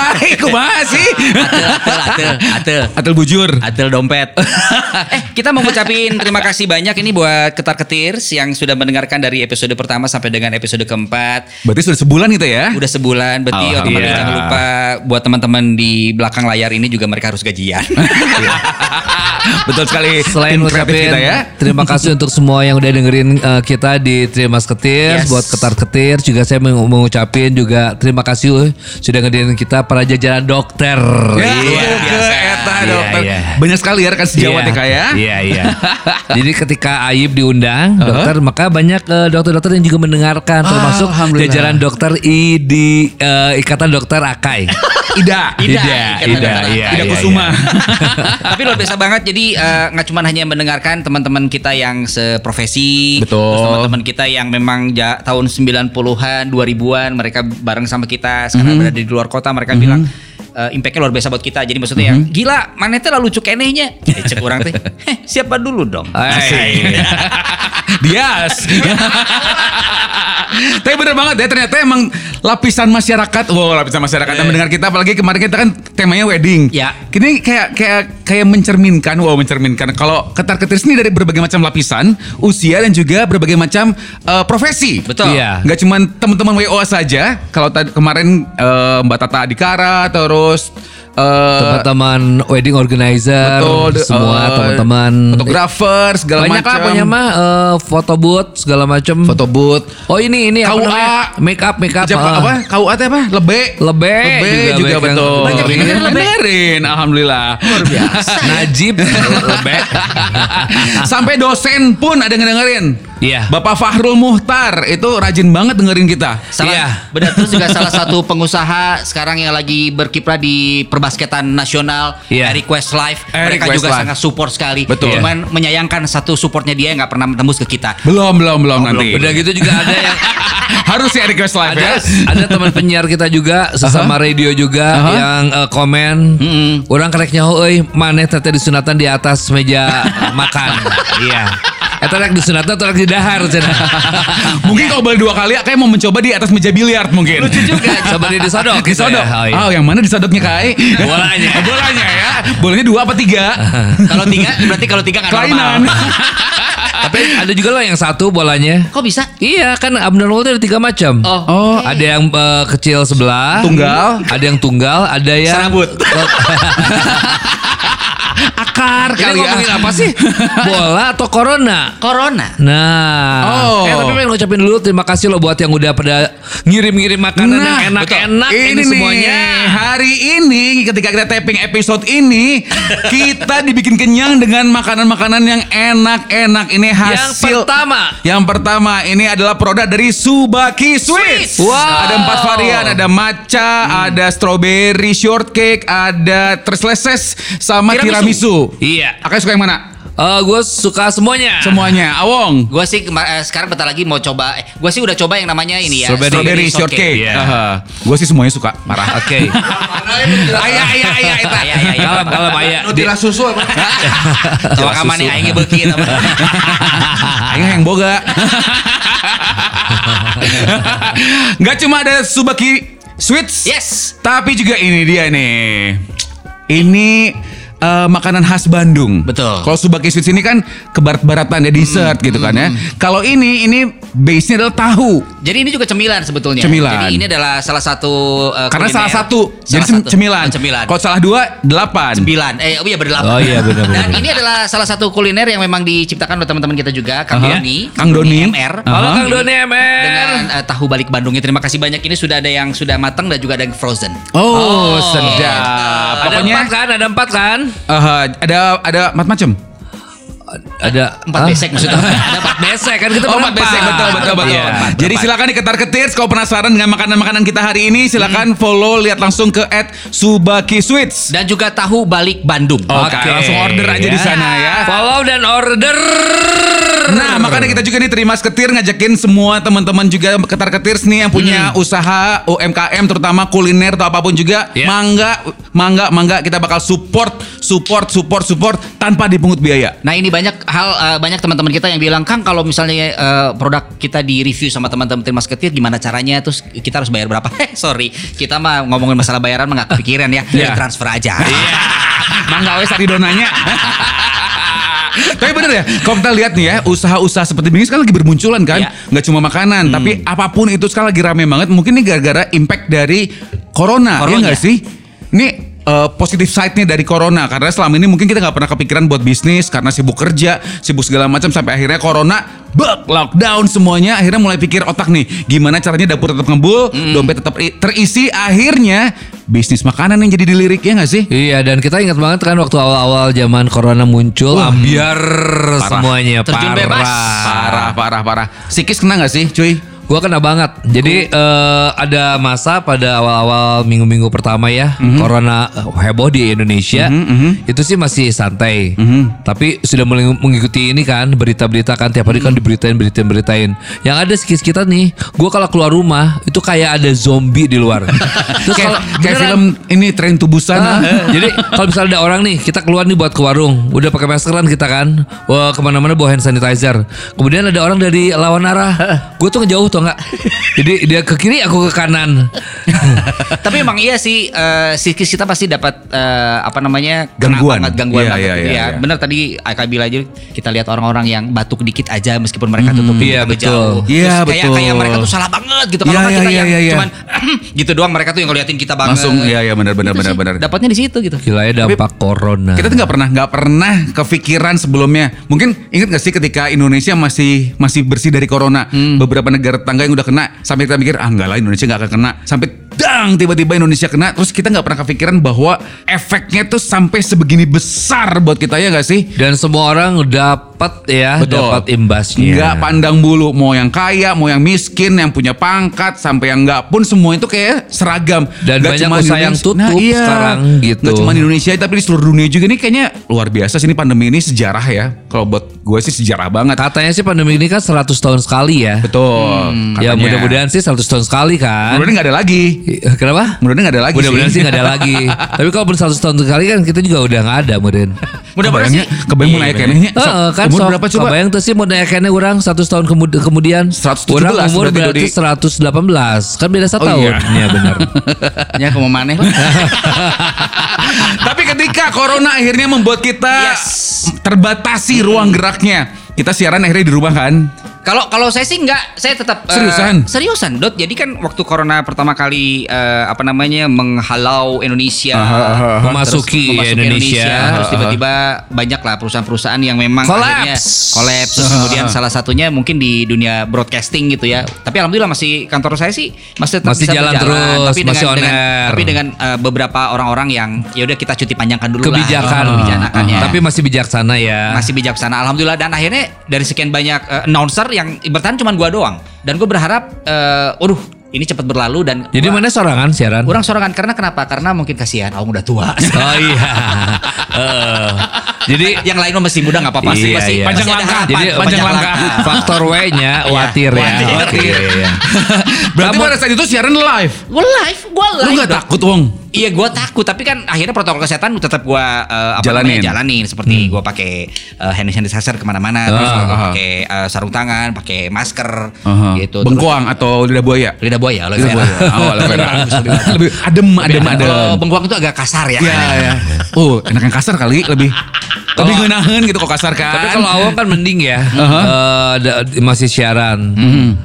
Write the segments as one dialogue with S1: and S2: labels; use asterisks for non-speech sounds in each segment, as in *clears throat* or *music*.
S1: cicing wae kumaha sih?
S2: Atel, atel, atel.
S1: Atel bujur.
S2: Atel dompet. *laughs* eh, kita mau ngucapin terima kasih banyak ini buat Ketar Ketirs yang sudah mendengarkan dari episode pertama sampai dengan episode keempat.
S1: Berarti sudah sebulan gitu ya?
S2: Udah sebulan, berarti
S1: Alhamdulillah.
S2: otomatis jangan lupa buat teman-teman di belakang layar ini juga mereka harus gajian. *laughs*
S1: Betul sekali.
S3: Selain ngucapin
S1: kita ya.
S3: terima kasih untuk semua yang udah dengerin uh, kita di Trimas Ketir,
S2: Yes.
S3: buat Ketar Ketir juga saya mau mengucapin juga terima kasih uh, sudah ngedengerin kita para jajaran dokter.
S1: Ya,
S2: Iya,
S1: ke
S2: biasa.
S1: eta
S3: Iya,
S1: dokter.
S3: iya.
S1: Banyak sekali ya rekan sejawat ya Kak ya.
S3: Iya iya. *laughs* Jadi ketika Ayib diundang dokter maka banyak eh, dokter-dokter yang juga mendengarkan termasuk
S1: Alhamdulillah.
S3: jajaran dokter I di eh, Ikatan Dokter Akai. *laughs*
S1: Ida.
S2: Ida,
S3: Ida, Ida,
S2: Dokter
S3: iya,
S1: Ida
S3: iya,
S1: Kusuma. *laughs*
S2: Tapi luar biasa banget. Jadi eh, nggak cuma hanya mendengarkan teman-teman kita yang seprofesi,
S1: Betul.
S2: teman-teman kita yang memang ja- tahun 90-an, 2000-an mereka bareng sama kita, sekarang
S1: Mhm.
S2: berada di luar kota, mereka bilang eh, impactnya luar biasa buat kita. Jadi maksudnya yang
S1: Mhm.
S2: gila, mana teh lalu cuk kenehnya. Eh, cek orang teh. *laughs* "Heh, siapa dulu dong?
S3: Hai. *laughs*
S1: Dias. *laughs* Tapi bener banget ya ternyata emang lapisan masyarakat, wow lapisan masyarakat yang mendengar kita apalagi kemarin kita kan temanya wedding.
S2: Ya.
S1: Ini kayak kayak kayak mencerminkan, wow mencerminkan kalau ketar ketir ini dari berbagai macam lapisan, usia dan juga berbagai macam eh, profesi.
S2: Betul.
S3: Iya.
S1: Nggak cuma teman-teman WO saja. Kalau kemarin eh, Mbak Tata Adikara terus post eh,
S3: Teman-teman wedding organizer,
S1: betul,
S3: semua
S1: eh,
S3: teman-teman
S1: fotografer segala
S3: banyak
S1: macam.
S3: apa apanya mah eh, foto booth segala macam.
S1: Foto booth.
S3: Oh ini ini apa
S1: KUA.
S3: namanya? Make up make up.
S1: Siapa
S3: eh.
S1: apa? KUA teh apa? Lebe.
S3: Lebe
S1: Lebe
S3: juga
S1: juga,
S3: banyak
S1: betul.
S3: Banyak yang
S2: dengerin
S1: alhamdulillah. Luar biasa. *laughs*
S3: Najib Lebe. *laughs*
S1: Sampai dosen pun ada yang dengerin.
S3: Iya.
S1: Bapak Fahrul Muhtar itu rajin banget dengerin kita.
S2: Salah,
S3: Iya.
S2: benar terus juga salah satu pengusaha sekarang yang lagi berkiprah di perbasketan nasional,
S3: Iya.
S2: Eric Westlife.
S1: Eric
S2: Mereka juga
S1: Westlife.
S2: sangat support sekali.
S1: Betul.
S2: Cuman menyayangkan satu supportnya dia nggak pernah tembus ke kita.
S1: Belum, belum, belum nanti.
S3: Udah gitu juga ada yang *laughs*
S1: Harus ya request live
S3: ada
S1: ya.
S3: ada teman penyiar kita juga sesama radio juga
S1: Aha.
S3: yang eh, komen orang kerek nyaho euy maneh teh teh disunatan di atas meja makan *laughs* iya eta rek disunatan atau rek di dahar cenah *laughs*
S1: Mungkin kalau boleh dua kali kayak mau mencoba di atas meja biliar mungkin.
S2: Lucu juga. *laughs*
S3: coba di disodok gitu
S1: Disodok.
S3: ya. oh, iya.
S1: Oh, yang mana disodoknya Kai? *laughs*
S3: Bolanya.
S1: Bolanya ya. Bolanya dua apa tiga?
S2: kalau tiga berarti kalau tiga nggak normal.
S3: tapi ada juga loh yang satu bolanya
S2: Kok bisa?
S3: Iya kan abnormal itu ada tiga macam.
S2: Oh.
S1: Oh,
S3: Ada yang eh, kecil sebelah,
S1: Tunggal.
S3: ada yang tunggal, ada yang
S2: Serabut.
S1: Akar
S3: Ini
S1: kali ya.
S3: ngomongin apa sih? *laughs* Bola atau corona?
S2: Corona.
S3: Nah,
S1: Oh.
S3: eh tapi pengen ngucapin dulu terima kasih loh buat yang udah pada ngirim-ngirim makanan
S1: Nah,
S3: yang enak-enak ini,
S1: ini, nih,
S3: semuanya.
S1: hari ini ketika kita taping episode ini *laughs* kita dibikin kenyang dengan makanan-makanan yang enak-enak ini
S3: Yang
S1: hasil
S3: pertama.
S1: yang pertama ini adalah produk dari Subaki Sweets.
S3: Wow.
S1: Ada empat varian, ada matcha, ada strawberry shortcake, ada tres leses sama tiramisu.
S3: Iya.
S1: Akak suka yang mana?
S3: gue suka semuanya.
S1: Semuanya. Awong.
S2: Gue sih kema- eh, sekarang bentar lagi mau coba. Eh, gue sih udah coba yang namanya ini ya.
S1: Strawberry, shortcake.
S3: Iya.
S1: Gue sih semuanya suka. Parah. *laughs*
S3: Oke.
S1: Ayah, ayah, ayah, eta.
S2: Ayah, ayah, ayah.
S3: Kalem kalem ayah.
S4: Nu tira susu apa? *laughs*
S2: Coba kamane aing beuki eta *laughs* mah.
S1: Aing yang boga. Gak cuma ada Subaki Sweets.
S2: Yes.
S1: Tapi juga ini dia nih. Ini eh, makanan khas Bandung.
S2: Betul.
S1: Kalau Subaki Sweets ini kan ke barat-baratan ya dessert gitu kan ya. Kalau ini ini base-nya adalah tahu.
S2: Jadi ini juga cemilan sebetulnya.
S1: Cemilan.
S2: Jadi ini adalah salah satu uh,
S1: Karena
S2: kuliner.
S1: salah satu
S2: Salah
S1: jadi
S2: satu.
S1: cemilan.
S2: Oh, cemilan.
S1: Kalau salah dua delapan.
S2: Sembilan. Eh, oh iya berdelapan.
S3: Oh iya, benar, benar,
S2: Dan ini adalah salah satu kuliner yang memang diciptakan oleh teman-teman kita juga, Kang
S1: Aha.
S2: Doni.
S1: Kang Doni.
S2: MR.
S3: Halo
S1: Aha.
S3: Kang Doni MR.
S2: Dengan eh, tahu balik Bandungnya. Terima kasih banyak. Ini sudah ada yang sudah matang dan juga ada yang frozen.
S1: Oh, sedap.
S3: Ada
S1: Pokoknya
S3: empat kan? Ada empat kan?
S1: Eh, ada ada macam-macam.
S3: Ada
S2: Empat
S3: Hah?
S2: besek maksudnya. *laughs*
S3: Ada empat besek kan kita
S1: Oh, empat besek betul betul betul.
S3: Iya.
S1: Jadi silakan diketar ketir kalau penasaran dengan makanan-makanan kita hari ini silakan follow lihat langsung ke @subaki sweets.
S2: Dan juga tahu balik Bandung.
S1: Oke, langsung order aja di sana ya.
S3: Follow dan order.
S1: Nah, makanya kita juga nih terima ketir ngajakin semua teman-teman juga ketar ketirs nih yang punya usaha UMKM terutama kuliner atau apa pun juga.
S3: Ya.
S1: Mangga, mangga, mangga kita bakal support, support, support, support tanpa dipungut biaya.
S2: Nah ini banyak hal eh, banyak teman-teman kita yang bilang Kang kalau misalnya eh, produk kita di review sama teman-teman tim Masketir gimana caranya terus kita harus bayar berapa? Heh *laughs* sorry kita mah ngomongin masalah bayaran mah nggak kepikiran ya *laughs*
S1: Iya.
S2: transfer aja. *laughs*
S1: Mangga wes tadi donanya. Tapi bener ya, kalau kita lihat nih ya, usaha-usaha seperti ini sekarang lagi bermunculan kan,
S2: Iya.
S1: nggak cuma makanan, tapi apa pun itu sekarang lagi rame banget. Mungkin ini gara-gara impact dari corona, ya
S2: Corona.
S1: nggak sih? Ini eh, positif side-nya dari corona karena selama ini mungkin kita nggak pernah kepikiran buat bisnis karena sibuk kerja, sibuk segala macam sampai akhirnya corona bug lockdown semuanya akhirnya mulai pikir otak nih gimana caranya dapur tetap ngebul, dompet tetap terisi akhirnya bisnis makanan yang jadi dilirik ya nggak sih?
S3: Iya dan kita ingat banget kan waktu awal-awal zaman corona muncul ambiar semuanya
S2: Terjun
S3: parah.
S2: bebas.
S1: Parah, parah, parah. Sikis kena nggak sih, cuy?
S3: Gua kena banget. Jadi eh, ada masa pada awal-awal minggu-minggu pertama ya corona eh, heboh di Indonesia. Itu sih masih santai. Tapi sudah mulai mengikuti ini kan berita-berita kan tiap hari kan diberitain beritain beritain. Yang ada skis kita nih, gua kalau keluar rumah itu kayak ada zombie di luar. *laughs* Terus
S1: Kayak, kayak film ini tren tubusan.
S3: Ah, jadi kalau misalnya ada orang nih kita keluar nih buat ke warung udah pakai maskeran kita kan wah ke mana-mana bawa hand sanitizer kemudian ada orang dari lawan arah gue tuh ngejauh tuh nggak jadi dia ke kiri aku ke kanan *laughs*
S2: Tapi emang iya sih eh, psikis kita pasti dapat eh, apa namanya
S1: Gangguan.
S2: banget, gangguan
S1: Iya,
S2: banget
S1: iya,
S2: gitu
S1: iya,
S2: ya.
S1: iya.
S2: Bener tadi Aka bilang aja kita lihat orang-orang yang batuk dikit aja meskipun mereka tutup
S3: Iya,
S2: pintu
S3: betul.
S2: jauh.
S1: Iya,
S2: kayak
S1: betul.
S2: kayak mereka tuh salah banget gitu kalau
S1: Iya,
S2: nggak
S1: iya,
S2: kita
S1: iya,
S2: yang
S1: iya, iya.
S2: cuman *clears throat* gitu doang mereka tuh yang ngeliatin kita banget.
S1: Langsung, iya, iya, benar, benar,
S2: Gitu
S1: benar,
S2: sih.
S1: benar.
S2: Dapatnya di situ gitu.
S3: gila ya dampak corona
S1: Kita tuh nggak pernah nggak pernah kepikiran sebelumnya. Mungkin ingat gak sih ketika Indonesia masih masih bersih dari corona, beberapa negara tetangga yang udah kena sampai kita mikir ah enggak lah Indonesia nggak akan kena. Sampai dang tiba-tiba Indonesia kena, terus kita nggak pernah kepikiran bahwa efeknya tuh sampai sebegini besar buat kita ya nggak sih?
S3: dan semua orang dapat ya
S1: Betul.
S3: dapat imbasnya
S1: Nggak pandang bulu mau yang kaya, mau yang miskin, yang punya pangkat sampai yang nggak pun semua itu kayak seragam.
S3: Dan
S1: Nggak
S3: banyak usaha yang
S1: Indonesia.
S3: tutup sekarang gitu.
S1: Nggak cuma di Indonesia tapi di seluruh dunia juga nih kayaknya luar biasa sih ini pandemi ini sejarah ya. Kalau buat gue sih sejarah banget.
S3: katanya sih pandemi ini kan 100 tahun sekali ya
S1: Betul.
S3: ya
S1: katanya.
S3: mudah-mudahan sih 100 tahun sekali kan
S1: Mudah-mudahan nggak ada lagi.
S3: kenapa
S1: Mudah-mudahan nggak ada lagi
S3: Mudah-mudahan sih nggak ada lagi. *laughs* Tapi kalau pun 100 tahun sekali kan kita juga udah nggak ada muden.
S2: Mudah banget sih.
S1: Kebayang mau naik kayaknya.
S3: Kan
S1: umur berapa coba?
S3: Kebayang tuh sih mau naikkannya orang 100 tahun kemud- kemudian
S1: 117
S3: orang umur
S1: berarti,
S3: berarti
S1: Dodi.
S3: 118 kan beda satu
S1: Oh,
S3: tahun.
S1: iya.
S3: Iya benar. *laughs*
S2: Ya kamu maneh lah. *laughs*
S1: Tapi ketika corona akhirnya membuat kita
S2: Yes.
S1: terbatasi ruang geraknya. Kita siaran akhirnya di rumah kan.
S2: Kalau kalau saya sih enggak, saya tetap eh,
S1: Seriusan?
S2: seriusan, Dot. Jadi kan waktu corona pertama kali eh, apa namanya menghalau Indonesia,
S1: Aha, aha,
S3: Memasuki
S2: terus memasuki
S3: Indonesia.
S2: terus tiba-tiba banyak lah perusahaan-perusahaan yang memang
S3: Collapse.
S2: akhirnya collapse. Terus kemudian salah satunya mungkin di dunia broadcasting gitu ya. Tapi alhamdulillah masih kantor saya sih masih tetap
S3: Masih
S2: bisa
S3: jalan
S2: berjalan.
S3: terus,
S2: tapi dengan,
S3: masih on
S2: dengan
S3: air.
S2: tapi dengan eh, beberapa orang-orang yang ya udah kita cuti panjangkan dulu
S3: Kebijakan.
S2: lah. Kebijakannya.
S3: Tapi masih bijaksana ya.
S2: masih bijaksana alhamdulillah dan akhirnya dari sekian banyak eh, announcer yang bertahan cuma gua doang dan gue berharap eh waduh ini cepat berlalu dan
S3: Jadi
S2: gua-
S3: mana sorangan siaran?
S2: orang sorangan karena kenapa karena mungkin kasihan Aung udah tua *laughs*
S3: Oh iya. Heeh. *laughs* Jadi
S2: yang lain masih muda nggak apa-apa sih
S3: Iya,
S2: masih
S3: iya.
S1: Panjang langkah.
S3: Jadi
S1: panjang langkah.
S3: faktor W-nya
S2: Iya,
S3: watir ya.
S2: watir.
S3: Watir. iya.
S1: Berarti
S3: Kamu-
S1: pada saat itu siaran live.
S2: gue live gue live
S1: Lu gak
S2: Dok.
S1: takut Wong?
S2: Iya gue takut tapi kan akhirnya protokol kesehatan tetap gue apa
S1: Jalanin.
S2: namanya jalanin seperti gue pakai uh, hand sanitizer ke mana-mana terus
S1: Ah,
S2: gua
S1: ah.
S2: pakai uh, sarung tangan pakai masker
S1: Aha.
S2: gitu Terus-
S1: Bengkoang atau lidah buaya?
S2: lidah buaya
S1: Lidah buaya. *laughs* Oh,
S2: lebih
S1: adem, adem, adem.
S2: Kalau bengkoang itu agak kasar ya.
S1: Iya, ya. Oh, enak yang kasar kali lebih. Lebih
S3: Kalau-
S1: ngenahen gitu kok kasar kan.
S3: Tapi kalau awal kan mending ya,
S1: Aha.
S3: Eh, da- masih siaran.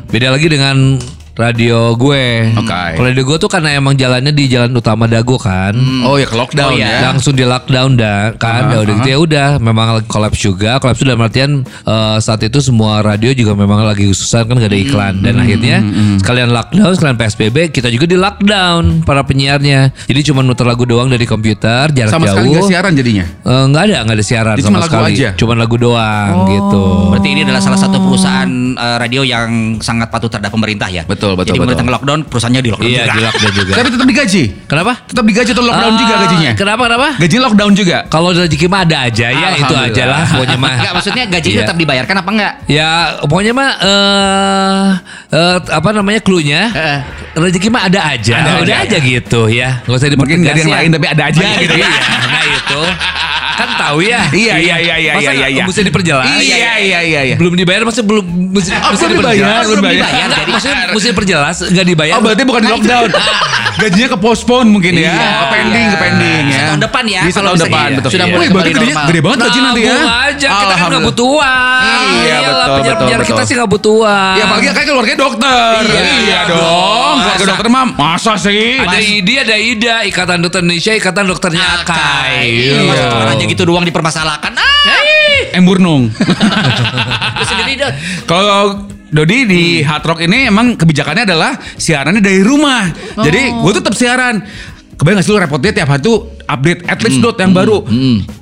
S3: Beda lagi dengan radio gue.
S1: Oke.
S3: Kalau radio gue tuh karena emang jalannya di jalan utama Dago kan.
S1: Oh ya ke lockdown
S2: Oh, iya.
S1: ya.
S3: Langsung di lockdown dah kan.
S1: Aha,
S3: Ya udah gitu
S1: aha.
S3: ya udah memang kolaps juga. Kolaps dalam artian eh, saat itu semua radio juga memang lagi kesusahan kan gak ada iklan dan akhirnya sekalian lockdown, sekalian PSBB kita juga di lockdown para penyiarnya. Jadi cuma muter lagu doang dari komputer jarak
S1: Sama
S3: jauh.
S1: sekali gak siaran jadinya.
S3: Eh, nggak ada nggak ada siaran
S1: Jadi
S3: sama
S1: cuma lagu
S3: sekali
S1: aja?
S3: cuma lagu doang gitu
S2: Berarti ini adalah salah satu perusahaan uh, radio yang sangat patuh terhadap pemerintah ya.
S1: Betul. Betul, betul,
S2: Jadi pemerintah
S1: betul.
S2: nge-lockdown, perusahaannya di lockdown
S3: Iya,
S2: juga.
S3: di lockdown juga.
S1: Tapi tetap digaji.
S3: Kenapa?
S1: Tetap digaji atau lockdown
S3: Ah,
S1: juga gajinya?
S3: Kenapa kenapa?
S1: Gajinya lockdown juga.
S3: Kalau rezeki mah ada aja ya, itu aja lah pokoknya mah.
S2: Enggak, maksudnya gajinya
S3: Iya.
S2: tetap dibayarkan apa enggak?
S3: Ya, pokoknya mah eh eh, apa namanya cluenya?
S2: Heeh.
S3: Rezeki mah ada aja.
S1: Ada
S3: Udah
S1: aja.
S3: aja gitu ya. Gak usah
S1: Mungkin nggak ada yang
S3: dipertegas ya.
S1: lain tapi ada aja gitu ya.
S3: Iya, nah itu. Kan tahu ya.
S1: Iya, iya, iya, iya,
S3: Masa
S1: iya, iya.
S3: Mesti diperjelas.
S1: Iya, iya, iya, iya.
S3: Belum dibayar masa belum mesti,
S1: Oh,
S3: mesti
S1: belum dibayar, belum dibayar.
S3: Enggak,
S2: Jadi-
S3: maksudnya mesti diperjelas, enggak dibayar.
S1: Oh berarti bukan di lockdown. *laughs* Gajinya ke postpone mungkin ya.
S3: Iya.
S1: Ke pending, ke pending ya.
S2: Setahun depan ya, kalau
S1: tahun depan
S2: iya.
S1: betul.
S2: Sudah mulai kembali normal.
S1: gede banget gaji nanti ya.
S3: Aja, kita kan nggak
S1: Alhamdulillah.
S3: butuh uang.
S1: Iya, betul, betul,
S3: kita sih nggak butuh uang.
S1: Ya apalagi kan keluarganya dokter.
S3: Iya.
S1: Iya dong. Keluarga dokter mah masa sih?
S3: Ada IDI, ada IDA, Ikatan Dokter Indonesia, Ikatan Dokternya Akai.
S2: Iya. Hanya gitu doang dipermasalahkan. Ah,
S1: Emburnung. *laughs*
S2: sendiri dong.
S1: Kalau Dodi di Hard Rock ini emang kebijakannya adalah siarannya dari rumah. Jadi gue tetap siaran. Kebayang gak sih lu repotnya tiap hari tuh update at least dot yang baru.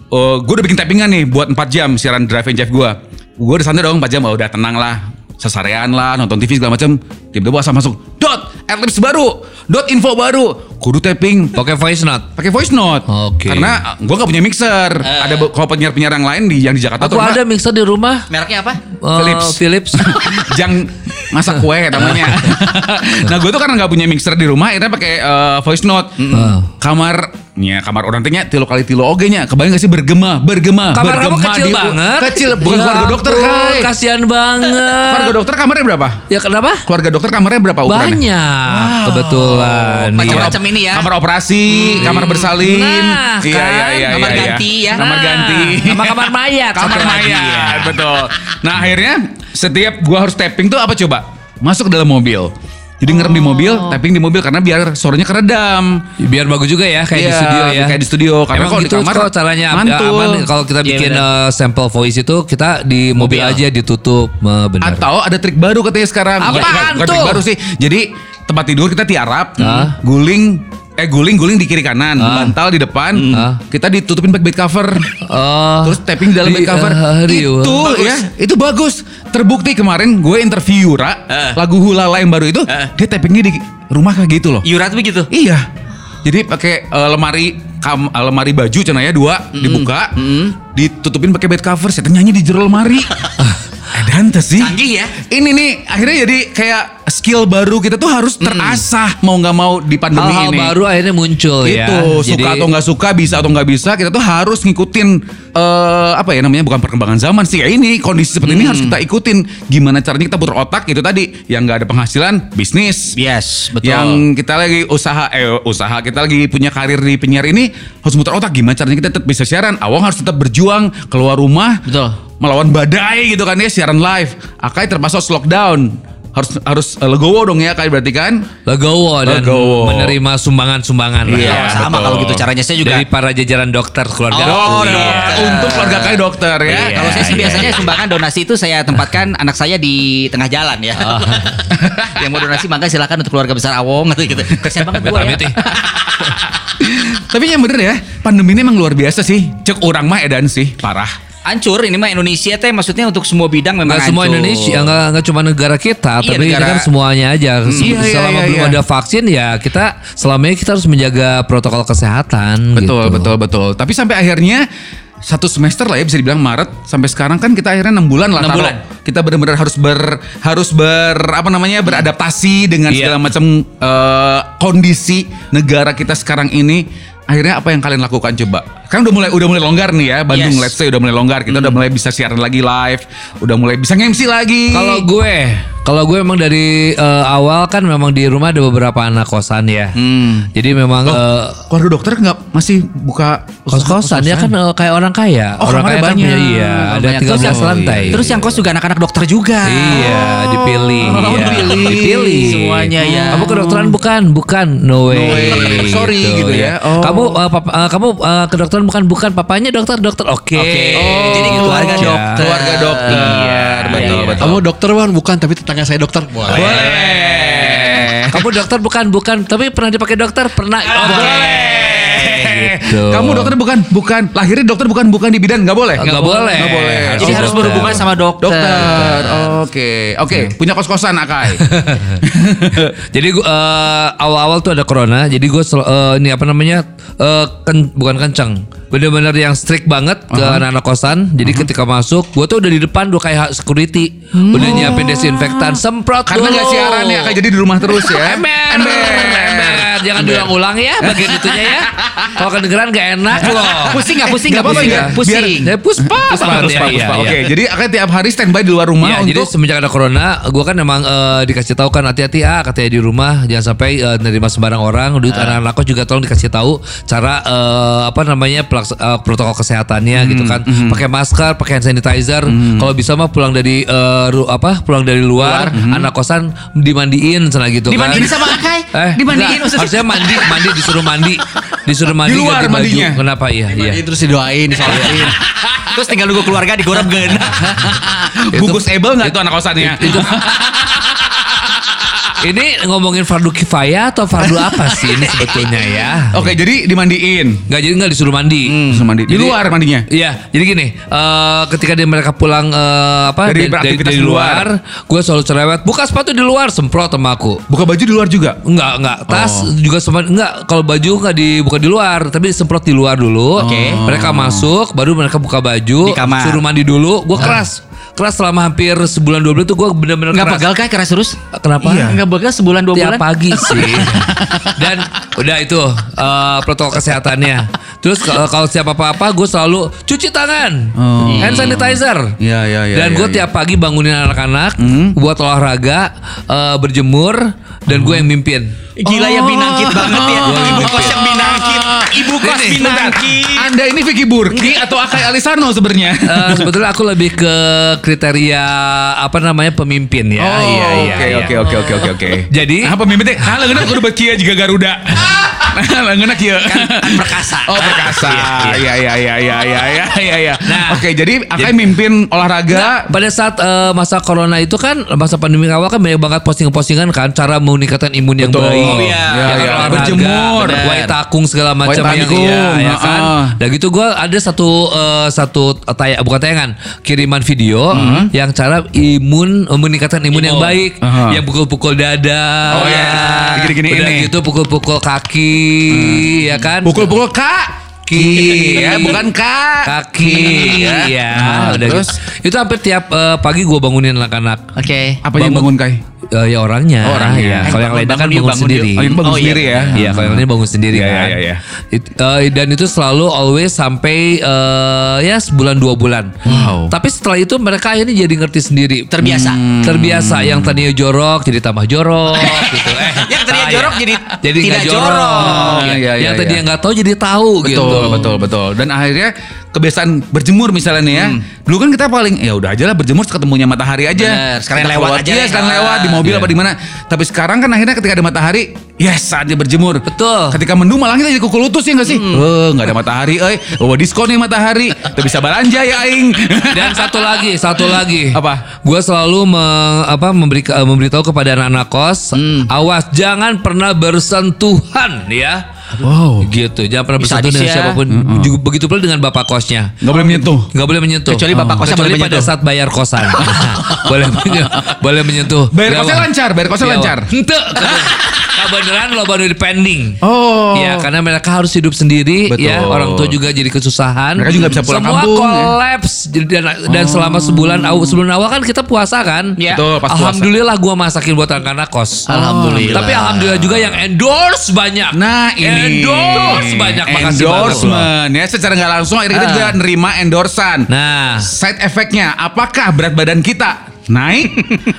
S1: Oh, gue udah bikin tappingan nih buat 4 jam siaran Drive and Chef gue. Gue udah santai dong 4 jam, oh, udah tenang lah. Sesarean lah, nonton TV segala macam. Tiba-tiba asal masuk. Dot, least baru. Dot info baru. Kudu tapping.
S3: Pakai voice note.
S1: Pakai voice note.
S3: Oke.
S1: Karena gue gak punya mixer. Ada be- kalau penyiar-penyiar yang lain di yang di Jakarta
S3: Aku
S1: tuh
S3: ada mixer di rumah.
S2: Mereknya apa?
S3: eh,
S1: Philips.
S3: Philips. *laughs*
S1: Jang masak kue namanya. *laughs* nah gue tuh karena nggak punya mixer di rumah, akhirnya pakai eh, voice note. Kamar, ya kamar orang tanya tilu kali tilu oge nya. Kebayang gak sih bergema, bergema,
S3: Kamar kamu
S1: bergema
S3: kecil
S1: di-
S3: banget.
S1: Kecil, bukan
S3: Ya
S1: keluarga dokter kai.
S3: Kasihan banget.
S1: Keluarga dokter kamarnya berapa?
S3: Ya kenapa?
S1: Keluarga dokter kamarnya berapa ukurannya?
S3: Banyak. Kebetulan.
S2: Macam-
S3: Iya.
S2: macam ini ya.
S1: Kamar operasi, kamar bersalin.
S3: Nah,
S1: iya,
S3: kan,
S1: iya, iya,
S2: kamar
S1: iya,
S2: ganti ya.
S1: Kamar
S3: Nah,
S1: ganti.
S3: sama kamar mayat.
S1: kamar mayat,
S3: ya.
S1: betul. Nah akhirnya setiap gua harus tapping tuh apa coba? Masuk ke dalam mobil. Jadi ngerem di mobil,
S3: Oh.
S1: tapping di mobil karena biar suaranya keredam.
S3: Biar bagus juga ya kayak di
S1: Iya,
S3: studio ya.
S1: kayak di studio. Karena
S3: Emang
S1: kalau di
S3: gitu
S1: kamar
S3: kok caranya ya,
S1: mantul.
S3: aman kalau kita
S2: Iya,
S3: bikin
S2: benar.
S3: eh, sampel voice itu kita di mobil,
S2: Mobil.
S3: aja ditutup eh, benar.
S1: Atau ada trik baru katanya sekarang.
S3: Apaan
S1: bukan, bukan trik baru sih. Jadi tempat tidur kita tiarap,
S3: Hah?
S1: guling eh guling guling di kiri kanan,
S3: Ah.
S1: bantal di depan.
S3: Ah.
S1: Kita ditutupin pakai bed cover.
S3: Oh.
S1: Terus tapping di dalam bed cover.
S3: ah, Rio.
S1: itu
S2: Bagus.
S1: ya, itu bagus. Terbukti kemarin gue interview Yura,
S2: Eh.
S1: lagu Hulala yang baru itu,
S2: Eh.
S1: dia tappingnya di rumah kayak gitu loh.
S2: Yurat begitu.
S1: Iya. Jadi pakai eh, lemari kam, eh, lemari baju cenanya dua dibuka, ditutupin pakai bed cover, saya nyanyi di jero lemari. *laughs* Edan sih.
S2: Canggih ya.
S1: Ini nih akhirnya jadi kayak skill baru kita tuh harus terasah mau nggak mau di pandemi
S3: Hal-hal
S1: ini.
S3: baru akhirnya muncul ya.
S1: Itu suka atau nggak suka, bisa atau nggak bisa, kita tuh harus ngikutin eh apa ya namanya bukan perkembangan zaman sih. Kayak ini kondisi seperti ini harus kita ikutin. Gimana caranya kita putar otak itu tadi yang nggak ada penghasilan bisnis.
S2: Yes, betul.
S1: Yang kita lagi usaha eh usaha kita lagi punya karir di penyiar ini harus muter otak gimana caranya kita tetap bisa siaran. Awang harus tetap berjuang keluar rumah
S2: Betul.
S1: melawan badai gitu kan ya siaran live. Akai terpaksa lockdown. Harus harus eh, legowo dong ya kayak berarti kan?
S3: Legowo dan
S1: Legowo.
S3: menerima sumbangan-sumbangan.
S1: Iya,
S2: Oh, sama
S1: betul.
S2: kalau gitu caranya saya juga.
S3: Dari para jajaran dokter keluarga.
S2: Oh,
S1: Oh,
S2: iya.
S1: Untuk keluarga kai dokter ya.
S3: Iya.
S2: Kalau saya sih biasanya sumbangan donasi itu saya tempatkan anak saya di tengah jalan ya. *laughs* yang mau donasi maka silakan untuk keluarga besar Awong *laughs* gitu gitu. Kasian banget gue ya.
S3: nih. *laughs*
S1: Tapi yang bener ya, pandemi ini emang luar biasa sih. Cek orang mah edan sih, parah.
S2: Hancur ini mah Indonesia teh maksudnya untuk semua bidang memang
S3: Nggak semua. Indonesia, nggak nggak cuma negara kita,
S2: Iya,
S3: tapi ini
S2: negara-
S3: kan semuanya aja. Se-
S1: iya, iya,
S3: selama
S1: iya,
S3: belum
S1: iya.
S3: ada vaksin ya kita selama ini kita harus menjaga protokol kesehatan.
S1: Betul,
S3: gitu.
S1: betul, betul. Tapi sampai akhirnya satu semester lah ya bisa dibilang Maret sampai sekarang kan kita akhirnya enam bulan lah
S2: Enam
S1: kalau
S2: bulan.
S1: kita benar-benar harus ber harus ber apa namanya beradaptasi dengan
S3: Iya.
S1: segala macam eh, kondisi negara kita sekarang ini akhirnya apa yang kalian lakukan coba kan udah mulai udah mulai longgar nih ya Bandung
S2: Yes.
S1: let's say udah mulai longgar kita udah mulai bisa siaran lagi live udah mulai bisa nge-MC lagi
S3: Kalau gue, kalau gue emang dari eh, awal kan memang di rumah ada beberapa anak kosan ya.
S1: Hmm.
S3: Jadi memang
S1: Oh,
S3: eh,
S1: keluarga dokter nggak masih buka
S3: kos-kosan ya kan eh, kayak orang kaya.
S1: Oh,
S3: orang kaya kan
S1: banyak.
S3: punya iya, ada
S2: Banyak.
S3: 13
S2: Terus yang-
S3: lantai.
S2: Terus yang kos juga anak-anak dokter juga.
S3: Iya, dipilih.
S1: Oh, *laughs*
S3: iya.
S1: dipilih.
S3: Dipilih.
S2: Semuanya ya.
S3: Kamu kedokteran bukan? Bukan. No way.
S1: No way. Sorry, gitu ya. Oh.
S3: Kamu eh, papa- eh, kamu eh, kedokteran bukan? Bukan. Papanya dokter, dokter. Oke.
S2: Oke.
S1: Oh,
S2: Jadi keluarga
S3: aja.
S2: dokter.
S1: keluarga dokter
S3: Iya,
S1: betul
S3: iya.
S1: betul
S4: Kamu dokter Wan bukan tapi tetangga saya dokter. Wah.
S1: boleh
S3: Kamu dokter bukan? Bukan. Tapi pernah dipakai dokter? Pernah. Oh, boleh. Gitu.
S1: Kamu dokter bukan bukan lahirnya dokter bukan bukan di bidan nggak boleh.
S3: Nggak boleh.
S1: Nggak boleh.
S2: Jadi harus
S3: dokter.
S2: berhubungan sama dokter.
S1: Dokter. Oke. Oke. Punya kos kosan Akai. *laughs*
S3: jadi gua eh, awal-awal tuh ada corona, jadi gue ini apa namanya eh, ken- bukan kencang, bener-bener yang strict banget ke anak-anak kosan. Jadi ketika masuk, gue tuh udah di depan udah kayak security, udah nyiapin desinfektan, semprot
S1: Karena
S3: dulu.
S1: nggak siaran ya Akai jadi di rumah terus ya. *laughs*
S3: Ember, ember, jangan diulang-ulang ya bagian itunya ya. Kalau kedengeran gak enak *laughs* loh.
S2: Pusing nggak pusing Nggak pusing nggak pusing.
S3: Ya, puspa,
S1: Puspa, puspa,
S3: ya,
S1: puspa.
S3: iya,
S1: Oke,
S3: iya.
S1: jadi Akai tiap hari standby di luar rumah
S3: Iya, jadi
S1: untuk
S3: semenjak ada corona, gue kan emang eh, dikasih tahu kan hati-hati ah katanya di rumah jangan sampai eh, nerima sembarang orang. Duit
S1: Ah.
S3: anak-anak kos juga tolong dikasih tahu cara eh, apa namanya pelaks- protokol kesehatannya
S1: Hmm,
S3: gitu kan. Pakai masker, pakai hand sanitizer. Kalau bisa mah pulang dari apa pulang dari luar,
S1: Hmm.
S3: anak kosan dimandiin sana gitu
S2: Dimandiin
S3: kan.
S2: sama Akai? Dimandiin maksudnya?
S3: Harusnya mandi, mandi disuruh mandi, disuruh mandi
S1: Di luar
S3: baju.
S1: mandinya?
S3: Kenapa iya? Iya.
S4: Terus didoain, disolatin.
S2: Terus tinggal nunggu keluarga digoreng gen.
S1: bungkus ebel nggak itu anak kosannya? *laughs*
S3: Ini ngomongin fardu kifayah atau fardu apa sih ini *laughs* sebetulnya ya?
S1: Oke, jadi dimandiin.
S3: Nggak jadi nggak disuruh mandi.
S1: Terus mandi. Di
S3: Jadi-
S1: luar mandinya.
S3: Iya, jadi gini, eh, ketika dia mereka pulang eh, apa
S1: Dari
S3: dari, dari,
S1: di
S3: luar, gue selalu cerewet, buka sepatu di luar, semprot sama aku.
S1: Buka baju di luar juga.
S3: Enggak, enggak. Tas
S1: Oh.
S3: juga sempat enggak kalau baju enggak dibuka di luar, tapi disemprot di luar dulu.
S2: Oke.
S3: Mereka masuk, baru mereka buka baju,
S2: Di kamar.
S3: suruh mandi dulu. Gue keras. Keras selama hampir sebulan dua bulan tuh gue bener-bener
S2: Nggak
S3: keras.
S2: pegal kah keras terus?
S3: Kenapa?
S2: Nggak pegal sebulan dua
S3: tiap
S2: bulan?
S3: pagi *laughs* sih. Dan udah itu eh, protokol kesehatannya. Terus kalau kalau siapa apa-apa gue selalu cuci tangan,
S1: Oh.
S3: hand sanitizer.
S1: Iya, iya, iya,
S3: Dan gue
S1: iya,
S3: tiap pagi bangunin anak-anak, buat olahraga, eh, berjemur, dan gue yang mimpin.
S2: Gila ya binangkit banget ya. Ibu kos yang binangkit. Ibu kos
S3: Ini,
S2: binangkit.
S1: Anda ini Vicky Burki atau Akai Alisano sebenarnya?
S3: Eh, sebetulnya aku lebih ke kriteria apa namanya pemimpin ya.
S1: Oh,
S3: iya, iya,
S1: oke
S3: iya.
S1: oke oke oke oke oke.
S3: Jadi-
S1: apa mimpi teh? Ah, leungeuna kudu buat kieu juga Garuda. *laughs* Leungeuna kieu.
S2: Kan perkasa.
S1: Oh, perkasa. Iya iya iya iya iya iya iya iya.
S3: Nah,
S1: Oke, jadi Akai mimpin olahraga.
S3: Pada saat eh, masa corona itu kan masa pandemi awal kan banyak banget posting-postingan kan cara meningkatkan imun yang
S1: Betul.
S3: baik.
S1: Oh,
S2: iya.
S3: Ya olahraga,
S1: Berjemur.
S3: White takung segala macam
S1: takung,
S3: iya, ya kan. Dan gitu gue ada satu eh, satu tayang bukan tayangan kiriman video yang cara imun eh, meningkatkan imun, yang baik
S1: Aha.
S3: yang pukul-pukul dada.
S1: Oh, iya. Gini-gini
S3: Udah
S1: ini.
S3: gitu pukul-pukul kaki ya kan.
S1: Pukul-pukul kak.
S3: Ki
S1: ya, bukan kak.
S3: kaki
S1: ya.
S3: ya,
S1: Nah,
S3: udah
S1: terus
S3: gitu. itu hampir tiap eh, pagi gue bangunin anak-anak
S2: Oke.
S1: apa yang bangun Kai?
S3: Eh, ya orangnya.
S1: Oh, orangnya.
S3: ya. Kalau yang lainnya kan
S2: bangun
S3: sendiri.
S1: Oh, ini bangun
S2: Oh, iya.
S1: sendiri ya.
S3: Iya, kalau yang lainnya bangun sendiri
S1: Iya,
S3: kan.
S1: iya, iya.
S3: It- eh, dan itu selalu always sampai eh, ya sebulan dua bulan.
S1: Wow.
S3: Tapi setelah itu mereka akhirnya jadi ngerti sendiri.
S2: Terbiasa.
S3: Hmm. Terbiasa yang tadinya jorok jadi tambah jorok *laughs* gitu. Eh,
S2: Yang tadinya
S3: ya.
S2: jorok jadi
S3: jadi
S2: tidak
S3: jorok.
S2: jorok.
S1: Iya, iya,
S3: yang
S1: iya,
S3: tadinya nggak tahu jadi tahu
S1: Betul,
S3: gitu.
S1: betul, betul. Dan akhirnya kebiasaan berjemur misalnya nih ya. Dulu kan kita paling ya udah aja lah berjemur ketemunya matahari aja.
S2: Bener, sekalian
S1: Kita
S2: lewat aja
S1: Iya,
S2: ya.
S1: sekalian lewat di mobil
S3: Iya.
S1: apa di mana. Tapi sekarang kan akhirnya ketika ada matahari, yes saatnya berjemur.
S3: Betul.
S1: Ketika mendung malah kita jadi kuku lutus ya nggak sih? Eh, nggak ada matahari, eh. Oh, diskon nih matahari. Tuh bisa belanja ya aing. *laughs*
S3: Dan satu lagi, satu lagi.
S1: Apa?
S3: Gue selalu me- apa memberi eh, memberitahu kepada anak-anak kos,
S1: Hmm.
S3: awas jangan pernah bersentuhan ya.
S1: Wow.
S3: Gitu, jangan pernah
S2: Bisa
S3: bersentuhan dengan
S2: ya.
S3: siapa pun. Juga begitu pula dengan bapak kosnya.
S1: Nggak boleh menyentuh.
S3: Nggak boleh menyentuh.
S2: Kecuali bapak kosnya
S3: Kecuali
S2: boleh
S3: pada
S2: menyentuh.
S3: saat bayar kosan. *laughs* boleh menyentuh. boleh menyentuh.
S1: Bayar kosnya lancar, bayar kosnya lancar.
S3: Ente. Kebenaran lo baru di pending.
S1: Oh.
S3: Ya karena mereka harus hidup sendiri
S1: Betul.
S3: ya orang tua juga jadi kesusahan.
S1: Mereka juga bisa pulang
S3: Semua
S1: kampung, ya.
S3: kolaps Jadi dan, dan selama sebulan awal sebelum awal kan kita puasa kan.
S2: Ya.
S1: Betul, pas puasa.
S3: Alhamdulillah gua masakin buat anak-anak kos.
S2: Alhamdulillah.
S3: Tapi alhamdulillah juga yang endorse banyak.
S1: Nah ini
S3: endorse banyak makasih
S1: endorsement ya secara nggak langsung akhirnya kita
S3: Ah.
S1: juga nerima endorsan.
S3: Nah,
S1: Side efeknya apakah berat badan kita naik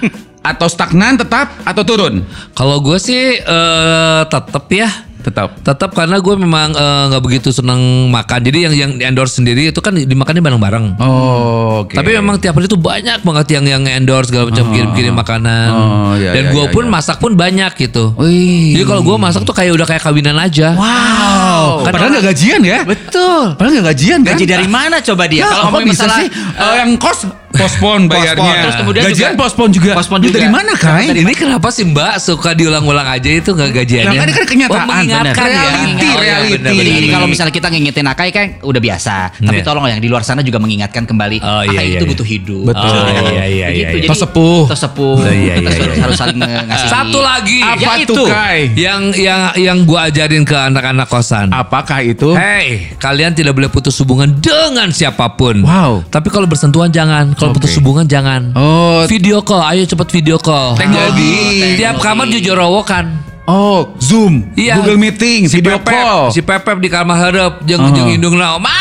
S1: *laughs* atau stagnan tetap atau turun?
S3: kalau gue sih eh tetap ya.
S1: Tetap.
S3: Tetap karena gue memang eh, nggak begitu senang makan. Jadi yang yang endorse sendiri itu kan dimakannya bareng-bareng.
S1: Oh, oke.
S3: Tapi memang tiap hari tuh banyak banget yang yang endorse segala macam kirim-kirim makanan.
S1: Oh, iya,
S3: Dan
S1: iya,
S3: gue
S1: iya,
S3: pun
S1: iya.
S3: masak pun banyak gitu.
S1: Wih.
S3: Jadi kalau gue masak tuh kayak udah kayak kawinan aja.
S1: Wow.
S3: Kan
S1: Padahal nggak gajian ya?
S2: Betul.
S1: Padahal nggak gajian kan?
S2: Gaji dari mana coba dia?
S1: Ya,
S2: Kalau ngomongin
S1: bisa
S2: masalah
S1: sih? Eh, yang kos Pospon bayarnya.
S2: Pospon. Terus kemudian
S1: Gajian
S2: juga-
S1: pospon juga.
S2: Pospon juga.
S1: Dari mana Kai?
S3: Ini kenapa sih Mbak suka diulang-ulang aja itu nggak gajiannya?
S1: Nah, kan ini kan kenyataan.
S3: Oh, mengingatkan
S1: Bener.
S3: ya.
S1: Reality,
S3: Oh, iya,
S1: reality.
S3: bener,
S2: Jadi,
S3: bener,
S2: jadi
S3: bener.
S2: kalau misalnya kita ngingetin Akai kan udah biasa. Tapi
S3: Iya.
S2: tolong yang di luar sana juga mengingatkan kembali.
S3: Oh, iya,
S2: Akai
S3: iya,
S2: itu
S3: iya.
S2: butuh hidup.
S1: Betul.
S3: Oh, iya, iya, iya, iya.
S2: Jadi,
S1: Tos sepuh.
S2: Tos sepuh.
S3: Oh, iya, iya,
S2: harus,
S3: iya.
S2: harus saling ngasih.
S3: Satu lagi.
S1: Apa
S2: Ya, itu.
S1: Kai?
S3: Yang yang yang gua ajarin ke anak-anak kosan.
S1: Apakah itu?
S3: Hey, kalian tidak boleh putus hubungan dengan siapa pun.
S1: Wow.
S3: Tapi kalau bersentuhan jangan, kalau
S1: Oke.
S3: putus hubungan jangan.
S1: Oh,
S3: Video call, ayo cepet video call.
S1: Teknologi.
S3: Jadi, tiap kamar jujur rowokan.
S1: oh, Zoom,
S3: Iya.
S1: Google Meeting,
S3: si
S1: video
S3: Pepep,
S1: call.
S3: Si Pepep di kamar harap jeung
S1: Oh.
S3: jeung indung naon. Ma,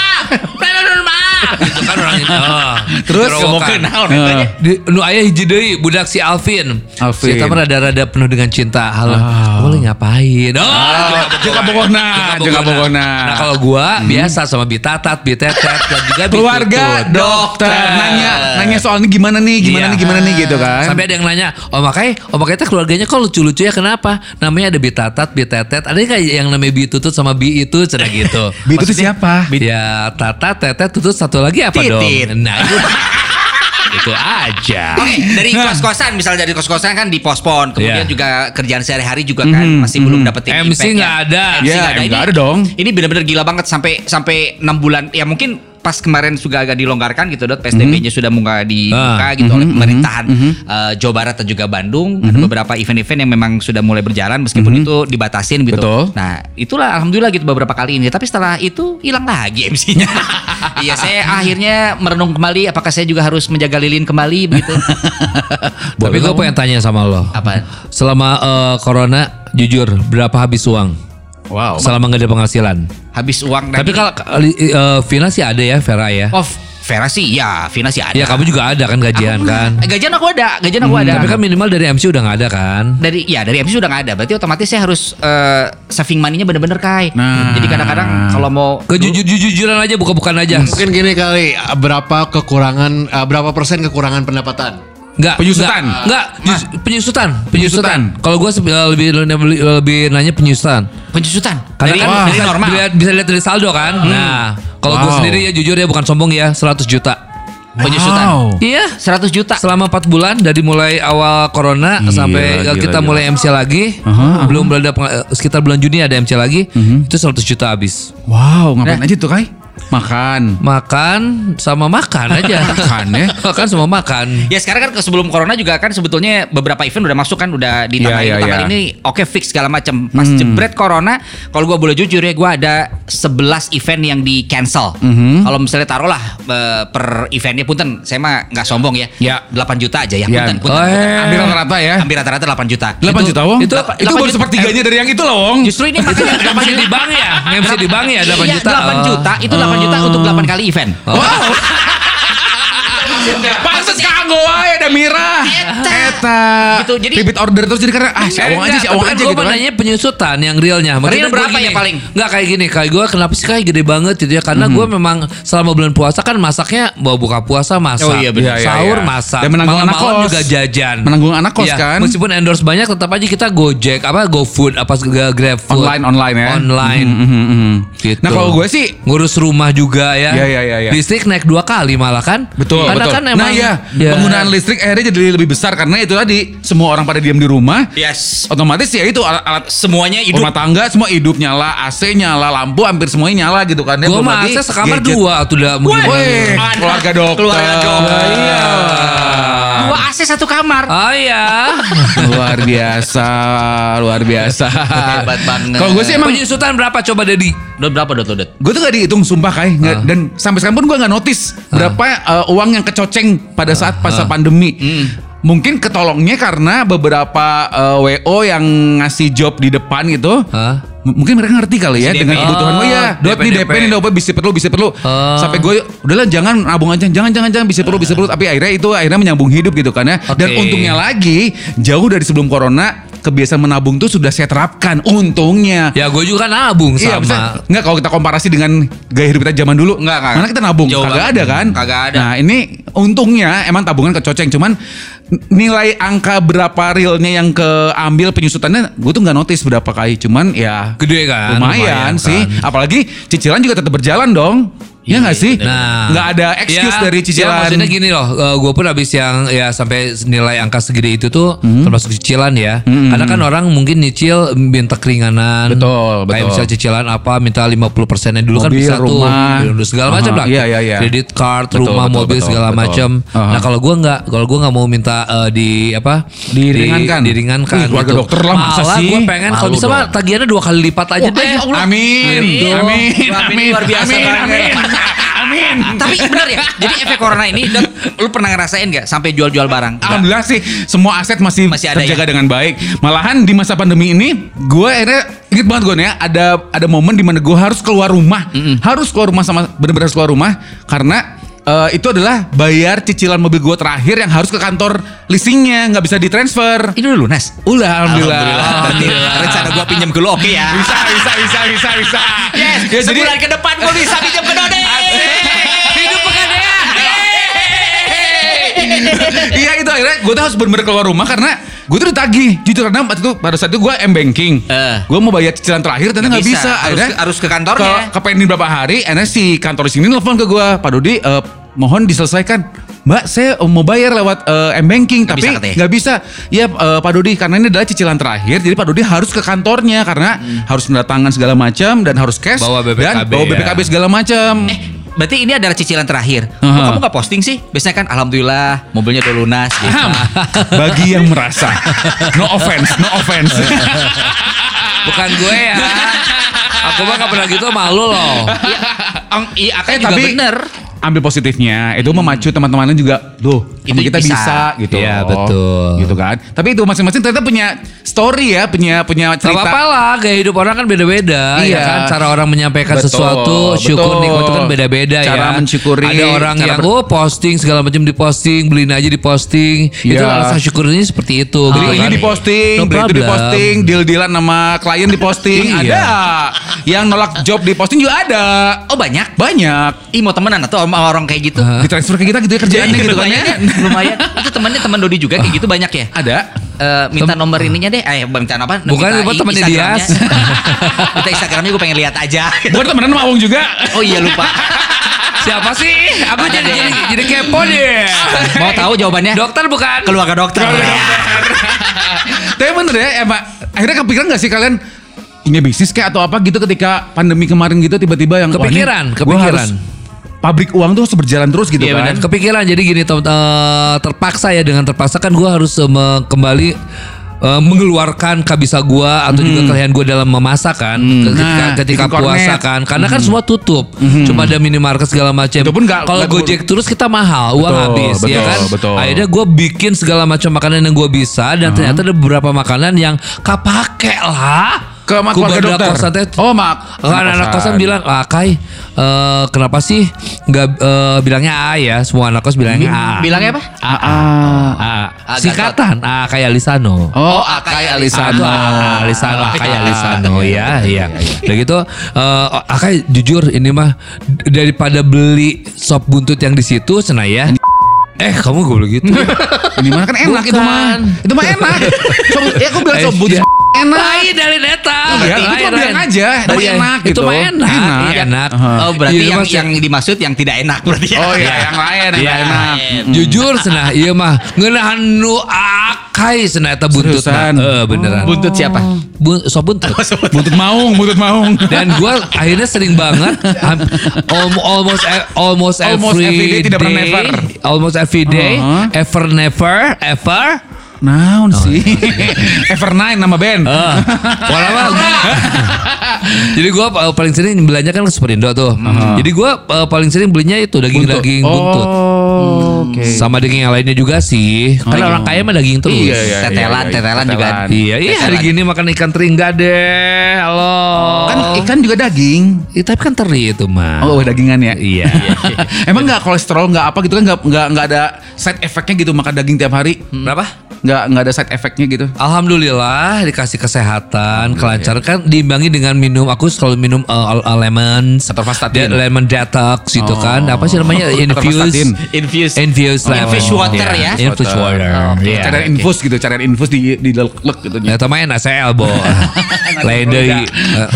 S3: Gitu kan orang itu. *laughs* Oh,
S1: Terus
S3: rowokan.
S2: naon
S3: Di, nu aya hiji deui budak si Alvin.
S1: Alvin.
S3: Si eta rada-rada penuh dengan cinta. Halo,
S1: Ah.
S3: kamu lagi ngapain? Oh,
S1: Ah, Joka Bogona, Joka Bogona.
S3: Nah kalau gua biasa sama Bitatat, Bitetet dan juga
S1: keluarga dokter nanya nanya soal ini gimana nih gimana
S3: Iya.
S1: nih gimana nih gitu kan
S3: Sampai ada yang nanya, oh makanya, oh makanya teh keluarganya kok lucu-lucu ya kenapa? Namanya ada Bitatat, Bitetet, ada kayak yang namanya Bitutut sama Bi itu, cina gitu.
S1: Bi itu siapa
S3: Ya Tata, Tetet, Tutut, satu lagi apa
S2: Titit.
S3: dong? Nah itu, *laughs* itu aja.
S2: Oke, dari kos-kosan misalnya dari kos-kosan kan dipospon, kemudian
S3: Iya.
S2: juga kerjaan sehari-hari juga kan masih belum dapetin
S3: MC nggak ada.
S2: MC
S1: Ya,
S2: nggak ada.
S1: nggak
S2: Ini-
S1: ada dong.
S2: Ini benar-benar gila banget sampai sampai 6 bulan. Ya mungkin pas kemarin juga agak dilonggarkan gitu dot PSBB-nya sudah mulai dibuka
S3: Ah.
S2: gitu oleh pemerintahan eh, Jawa Barat dan juga Bandung ada beberapa event-event yang memang sudah mulai berjalan meskipun itu dibatasin gitu.
S1: Betul.
S2: Nah, itulah alhamdulillah gitu beberapa kali ini. Tapi setelah itu hilang lagi *laughs* MC-nya. Iya, saya akhirnya merenung kembali apakah saya juga harus menjaga lilin kembali begitu. *laughs*
S3: Tapi gue pengen tanya sama lo.
S2: Apa?
S3: Selama eh, corona, jujur berapa habis uang?
S1: Wow
S3: Selama nggak ada penghasilan.
S2: Habis uang
S3: Tapi kalau eh, Vina sih ada ya, Vera ya.
S2: Oh, Vera sih ya, Vina sih ada.
S3: Ya kamu juga ada kan gajian
S2: Aku-
S3: kan.
S2: Gajian aku ada, gajian aku ada.
S3: Tapi kan minimal dari MC udah nggak ada kan.
S2: dari ya dari MC sudah nggak ada. Berarti otomatis saya harus eh, saving money-nya bener-bener kai.
S1: Nah.
S2: Jadi kadang-kadang kalau mau
S3: Kejujur-jujuran aja, buka-bukan aja.
S4: Mungkin gini kali, berapa kekurangan, uh, berapa persen kekurangan pendapatan?
S3: Enggak,
S1: Penyusutan.
S3: Enggak, penyusutan,
S1: Penyusutan.
S3: penyusutan. Kalau gue lebih, lebih lebih nanya penyusutan.
S2: penjusutan
S3: Karena
S2: dari,
S3: kan
S2: dari
S3: bisa,
S2: normal.
S3: dilihat- bisa lihat dari saldo kan. Nah, kalau
S1: Wow.
S3: sendiri ya jujur ya bukan sombong ya, 100 juta.
S2: Penyusutan.
S1: Wow.
S3: Iya,
S2: 100 juta.
S3: selama 4 bulan dari mulai awal corona sampai
S1: gila,
S3: kita
S1: gila.
S3: mulai MC lagi, belum berada peng- sekitar bulan Juni ada MC lagi, itu 100 juta habis.
S1: wow ngapain aja tuh kai makan
S3: Makan sama makan aja. *laughs*
S1: Makan ya.
S3: makan sama makan.
S2: Ya sekarang kan ke- sebelum corona juga kan sebetulnya beberapa event udah masuk kan udah di tanggal
S1: Iya,
S2: ini
S1: iya,
S2: tanggal
S1: iya.
S2: ini oke fix segala macam. Pas jebret corona, kalau gua boleh jujur ya gua ada 11 event yang di cancel. Kalau misalnya taruhlah eh, per eventnya punten, saya mah nggak sombong ya.
S1: Ya.
S2: 8 juta aja ya.
S1: Ya.
S2: Punten, punten,
S3: Oh,
S2: punten.
S3: eh.
S1: hampir rata-rata ya
S2: Hampir rata-rata 8 juta.
S1: 8 juta wong
S3: itu-
S1: itu,
S2: delapan-
S1: itu
S2: delapan
S1: baru
S2: juta.
S1: sepertiganya dari yang itu loh wong
S2: Justru ini makanya 8
S3: MC
S2: juta
S3: di bank ya, MC di bank ya 8
S2: Iya,
S3: juta.
S2: 8
S3: Oh.
S2: juta itu 8 juta untuk 8 kali event.
S1: wow *laughs* Pantes kanggo wae ada Mira.
S2: Eta.
S1: Eta.
S2: Gitu, jadi-
S1: repeat order terus jadi karena ah si Awang aja si Awang aja gitu kan.
S3: nanya penyusutan yang realnya.
S2: Real berapa ya paling?
S3: Nggak kayak gini, kayak gue kenapa sih kayak gede banget gitu ya? Karena
S1: Mhm.
S3: gue memang selama bulan puasa kan masaknya mau buka puasa masak,
S2: Oh iya, benar.
S1: Iya, iya,
S3: sahur
S1: iya.
S3: masak,
S1: Dan menanggung anak kos.
S3: juga jajan,
S1: Menanggung anak kos
S3: Iya,
S1: kan.
S3: Meskipun endorse banyak, tetap aja kita Gojek, apa GoFood, apa segala Grab Food,
S1: Online online ya.
S3: online.
S1: Mhm, mhm.
S3: Gitu.
S1: Nah kalau gue sih
S3: ngurus rumah juga ya.
S1: Iya, iya, iya.
S3: Listrik naik dua kali malah kan?
S1: Betul,
S3: Karena kan emang
S1: nah ya,
S3: ya.
S1: penggunaan listrik akhirnya jadi lebih besar karena itu tadi semua orang pada diam di rumah.
S2: Yes.
S1: Otomatis ya itu alat-alat
S2: Semuanya hidup.
S1: rumah tangga semua hidup nyala, AC nyala, lampu hampir semuanya nyala gitu kan.
S3: Gue mah AC sekamar
S1: gadget.
S3: dua tuh udah
S2: Anak,
S1: keluarga dokter.
S2: keluarga dokter.
S1: Iya.
S2: Dua AC satu kamar.
S3: Oh iya. *laughs*
S1: luar biasa, luar biasa.
S2: Hebat banget.
S1: Kalau gue sih emang
S3: Penyusutan berapa coba Dedi?
S2: Dot berapa dot dot?
S1: gue tuh gak dihitung sumpah kai Nggak-
S3: Ah.
S1: dan sampai sekarang pun gue nggak notice berapa uh, uang yang kecoceng pada saat
S3: Ah.
S1: masa pandemi. Mungkin ketolongnya karena beberapa uh, WO yang ngasih job di depan gitu.
S3: Hah?
S1: Mungkin mereka ngerti kali ya dengan kebutuhan oh ya, dot
S3: DP,
S1: nih DP nih DP bisa perlu bisa perlu.
S3: Oh.
S1: Sampai gue udahlah jangan nabung aja, jangan jangan jangan bisa perlu bisa perlu tapi akhirnya itu akhirnya menyambung hidup gitu kan ya. Dan untungnya lagi jauh dari sebelum corona kebiasaan menabung tuh sudah saya terapkan untungnya.
S3: Ya gue juga nabung
S1: Iya,
S3: sama.
S1: bisa. Enggak kalau kita komparasi dengan gaya hidup kita zaman dulu.
S2: Enggak, enggak.
S1: Mana kita nabung?
S2: Jauh
S1: kagak ada kan?
S2: Kagak ada.
S1: Nah, ini untungnya emang tabungan kecoceng cuman nilai angka berapa realnya yang keambil penyusutannya gue tuh nggak notice berapa kali cuman ya
S3: Gede kan?
S1: lumayan, sih
S3: kan?
S1: apalagi cicilan juga tetap berjalan dong Ya nggak sih?
S3: Nah,
S1: nggak ada excuse
S3: ya,
S1: dari cicilan.
S3: Ya, maksudnya gini loh, gue pun habis yang ya sampai nilai angka segede itu tuh
S1: Hmm.
S3: termasuk cicilan ya. Karena kan orang mungkin nyicil minta keringanan.
S1: Betul,
S3: Kayak
S1: betul.
S3: misalnya cicilan apa minta 50 persennya dulu kan
S1: Mobil,
S3: bisa
S1: rumah.
S3: tuh. Segala
S1: Aha,
S3: macam lah.
S1: iya, iya, iya.
S3: Kredit card,
S1: Betul,
S3: rumah,
S1: betul,
S3: mobil
S1: betul,
S3: segala macam.
S1: Aha.
S3: Nah kalau gue nggak, kalau gue nggak mau minta eh, di apa?
S1: Diringankan.
S3: Di, diringankan.
S1: Wih, keluarga dokter lah, masa
S3: Malah
S1: sih?
S3: gue pengen kalau bisa mah tagihannya dua kali lipat aja deh.
S1: Amin.
S2: Amin.
S1: Amin. Amin. Amin. Amin. *laughs* Amin.
S2: Tapi benar ya. Jadi efek corona ini Dok, lu pernah ngerasain nggak sampai jual-jual barang?
S1: Alhamdulillah sih semua aset masih,
S2: Masih ada
S1: terjaga
S2: ya?
S1: dengan baik. Malahan di masa pandemi ini, gue akhirnya inget banget gue nih ya, ada ada momen di mana gue harus keluar rumah, harus keluar rumah sama bener-bener keluar rumah karena eh, itu adalah bayar cicilan mobil gue terakhir yang harus ke kantor leasingnya nggak bisa ditransfer.
S2: Ini udah lunas.
S1: Udah, alhamdulillah.
S2: Berarti *laughs* rencana gua pinjam ke lu oke ya.
S1: Bisa, bisa, bisa, bisa, bisa.
S2: Yes,
S1: Ya, jadi
S2: sebulan ke depan gua bisa pinjam ke Dode. *laughs*
S1: iya itu akhirnya gue tuh harus bener-bener keluar rumah karena gue tuh ditagih. Jujur karena waktu itu pada saat itu gue m banking.
S2: Eh.
S1: gue mau bayar cicilan terakhir ternyata
S2: Nggak
S1: bisa,
S2: bisa. Harus
S1: akhirnya
S2: ke- harus ke kantornya.
S1: ke, pending berapa hari akhirnya si kantor di sini nelfon ke gue Pak Dodi eh, mohon diselesaikan. Mbak saya eh, mau bayar lewat eh, m banking
S2: Nggak
S1: tapi nggak bisa. Ya eh, Pak Dodi karena ini adalah cicilan terakhir jadi Pak Dodi harus ke kantornya karena harus mendatangkan segala macam dan harus cash
S3: Bawa
S1: dan
S3: BPKB
S1: bawa
S3: ya.
S1: BPKB segala macam.
S2: Eh, berarti ini adalah cicilan terakhir. Kok
S1: Aha.
S2: kamu nggak posting sih? Biasanya kan alhamdulillah mobilnya udah lunas gitu.
S1: Bagi yang merasa. No offense, no offense.
S3: Bukan gue ya. Aku mah gak pernah gitu malu loh.
S2: Iya, iya,
S1: Eh,
S2: juga
S1: tapi
S2: bener.
S1: Ambil positifnya itu memacu teman-temannya juga tuh
S2: Itu
S1: kita
S2: bisa.
S1: bisa, gitu
S3: Iya,
S1: loh.
S3: betul.
S1: gitu kan tapi itu masing-masing ternyata punya story ya punya punya cerita
S3: apa-apa lah, gaya hidup orang kan beda-beda
S1: Iya.
S3: ya kan. Cara orang menyampaikan
S1: Betul,
S3: sesuatu, syukur
S1: betul.
S3: nikmat itu kan beda-beda ya.
S1: Cara mensyukuri,
S3: Ada orang
S1: cara
S3: yang
S1: ber-
S3: oh posting segala macam diposting, beliin aja diposting. Itu
S1: Iya.
S3: rasa syukurnya seperti itu.
S1: Beli
S3: gitu
S1: ini
S3: kan.
S1: diposting,
S3: No
S1: beli itu
S3: problem.
S1: diposting, deal-dealan sama klien diposting,
S3: Iya.
S1: ada. Yang nolak job diposting juga ada.
S2: Oh banyak.
S1: Banyak.
S2: Ih mau temenan atau sama orang kayak gitu?
S1: Ditransfer ke kita gitu ya kerjaannya gitu kan ya.
S2: lumayan. Itu temannya teman Dodi juga kayak gitu banyak ya.
S1: Ada.
S2: Eh, minta nomor ininya deh, eh minta apa?
S3: Bukan,
S2: i-
S3: temannya. Dias. *laughs*
S2: minta Instagramnya gue pengen lihat aja.
S1: Bukan temenan sama Awung juga.
S2: oh iya lupa.
S3: Siapa sih? Aku jadi, jadi jadi kepo deh.
S2: Mau tahu jawabannya?
S3: Dokter bukan?
S2: Keluarga dokter.
S1: Tapi bener ya, emang akhirnya kepikiran gak sih kalian punya bisnis kayak atau apa gitu ketika pandemi kemarin gitu tiba-tiba yang
S3: Kepikiran, kepikiran.
S1: Pabrik uang tuh harus berjalan terus gitu
S2: Iya,
S1: kan.
S2: benar.
S3: Kepikiran jadi gini eh, terpaksa ya dengan terpaksa. Kan gue harus me- kembali eh, mengeluarkan kabisa gue atau juga kalian gue dalam memasak kan. Ketika,
S1: Nah,
S3: ketika puasa kan. Karena kan semua tutup. Cuma ada minimarket segala macam kalau gojek terus kita mahal uang
S1: Betul,
S3: habis ya
S1: betul,
S3: kan?
S1: betul.
S3: akhirnya gue bikin segala macam makanan yang gue bisa dan ternyata ada beberapa makanan yang kapake lah
S1: Ke mak- keluarga dokter.
S3: kosan teh,
S1: Oh, mak.
S3: Kan anak kosan bilang, ah Kai, eh, kenapa sih nggak eh, bilangnya A ya? Semua anak kos bilangnya A.
S2: Bilangnya apa?
S3: A, A, A.
S2: A,
S3: Singkatan A kayak Lisano.
S1: Oh,
S2: Akai
S1: Akai
S3: Lisano,
S1: Alisano.
S3: A, Lisano, A kayak Lisano,
S1: iya,
S3: ya, iya. Udah gitu, eh, Akai jujur ini mah daripada beli sop buntut yang di situ, cena ya. Eh, kamu gue gitu. *laughs*
S1: Ini mah kan enak itu mah. Itu mah enak. Ya aku bilang sob buntut
S3: iya.
S1: Enak.
S3: Lain dari neta.
S1: Iya, itu mah bilang aja, itu
S3: Iya,
S1: enak
S3: Itu
S1: gitu.
S3: mah enak,
S1: Enak.
S3: iya, enak.
S2: Oh berarti
S3: Iya,
S2: yang yang dimaksud yang tidak enak berarti ya.
S1: Oh iya, yang lain yang
S3: Iya.
S1: enak.
S3: Jujur senah iya mah ngeunahan nu akai senah eta buntut
S1: Seriusan?
S3: Eh beneran.
S2: Buntut siapa?
S3: Bun, *laughs* sop buntut.
S1: Buntut maung, buntut maung.
S3: Dan gua akhirnya sering banget almost e- almost,
S1: Almost
S3: every,
S1: every day, tidak pernah
S3: day,
S1: never.
S3: almost every day
S1: Uh-huh.
S3: ever never ever
S1: Naon
S3: Oh,
S1: sih?
S3: iya. *laughs*
S1: Evernight nama band.
S3: Ah, walau. *laughs* Jadi gua uh, paling sering belanja kan ke Superindo tuh. Jadi gua uh, paling sering belinya itu daging-daging buntut.
S1: Oh, oke.
S3: Sama daging yang lainnya juga sih. Karena orang kaya mah daging terus.
S1: Iya, iya,
S2: Tetelan,
S1: iya,
S2: tetelan juga.
S1: tetelan.
S3: Iya, iya hari gini makan ikan teri enggak deh. Halo.
S1: Kan ikan juga daging.
S3: Iya, tapi kan teri itu mah.
S1: Oh, dagingan ya?
S3: Iya. *laughs*
S1: Emang nggak kolesterol nggak apa gitu kan nggak nggak nggak ada side effectnya gitu makan daging tiap hari?
S3: Berapa?
S1: Nggak nggak ada side effectnya gitu?
S3: Alhamdulillah dikasih kesehatan, kelancaran kan diimbangi dengan minum. Aku selalu minum uh, uh, lemon,
S1: Atorvastatin.
S3: de- lemon detox gitu
S1: Oh.
S3: kan. Apa sih namanya? Infuse.
S2: Infuse.
S3: infuse lemon.
S2: Infuse water ya?
S3: Infuse water. Iya.
S1: Carian infus gitu, carian infus di di lek gitu.
S3: Ya teman NaCl bo. lain dari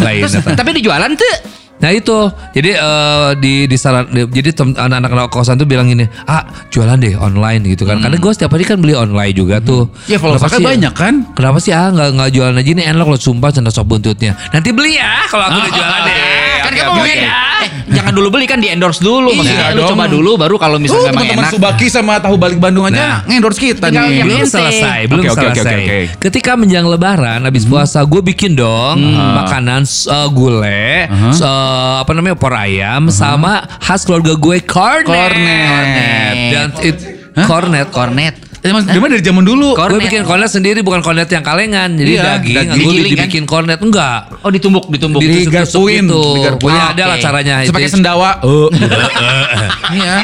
S3: lain.
S2: Terus,
S3: eta.
S2: tapi dijualan tuh
S3: Nah itu, jadi eh, di di saran, di- jadi anak-anak kosan tuh bilang gini, ah jualan deh online gitu kan, karena gue setiap hari kan beli online juga tuh.
S1: Ya
S3: Kenapa sih-
S1: banyak kan?
S3: Kenapa sih ah nggak nggak jualan aja nih enak loh sumpah canda sop buntutnya. Nanti beli ya kalau aku udah jualan deh.
S2: kan
S3: Oke,
S2: kamu mau
S3: oke. *laughs*
S2: eh, jangan dulu beli kan di endorse dulu maksudnya
S1: Iya
S2: lu
S1: dong.
S2: coba dulu baru kalau misalnya memang
S1: teman-teman
S2: enak
S1: Subaki sama tahu balik Bandung aja ngendorse kita
S2: Tinggal
S1: nih.
S3: belum selesai, belum
S1: oke,
S3: selesai.
S1: oke, oke.
S3: Ketika menjelang Lebaran, habis puasa, gue bikin dong makanan uh, gule, uh, apa namanya opor ayam, sama khas keluarga gue cornet.
S1: Cornet.
S3: Dan it, cornet,
S2: kornet
S1: Eh, mas, dia mah dari zaman dulu.
S2: Cornet.
S3: Gue bikin cornet sendiri bukan cornet yang kalengan. Jadi
S1: Iya,
S3: daging,
S1: daging.
S3: gue
S2: kan?
S3: dibikin cornet enggak.
S2: oh ditumbuk ditumbuk
S3: Ditusuk-tusuk
S1: Digarpuin,
S3: gitu.
S1: digarpuin.
S2: Ah,
S3: ada lah caranya.
S1: Terus pakai
S3: Itu-
S1: sendawa. *laughs* Iya.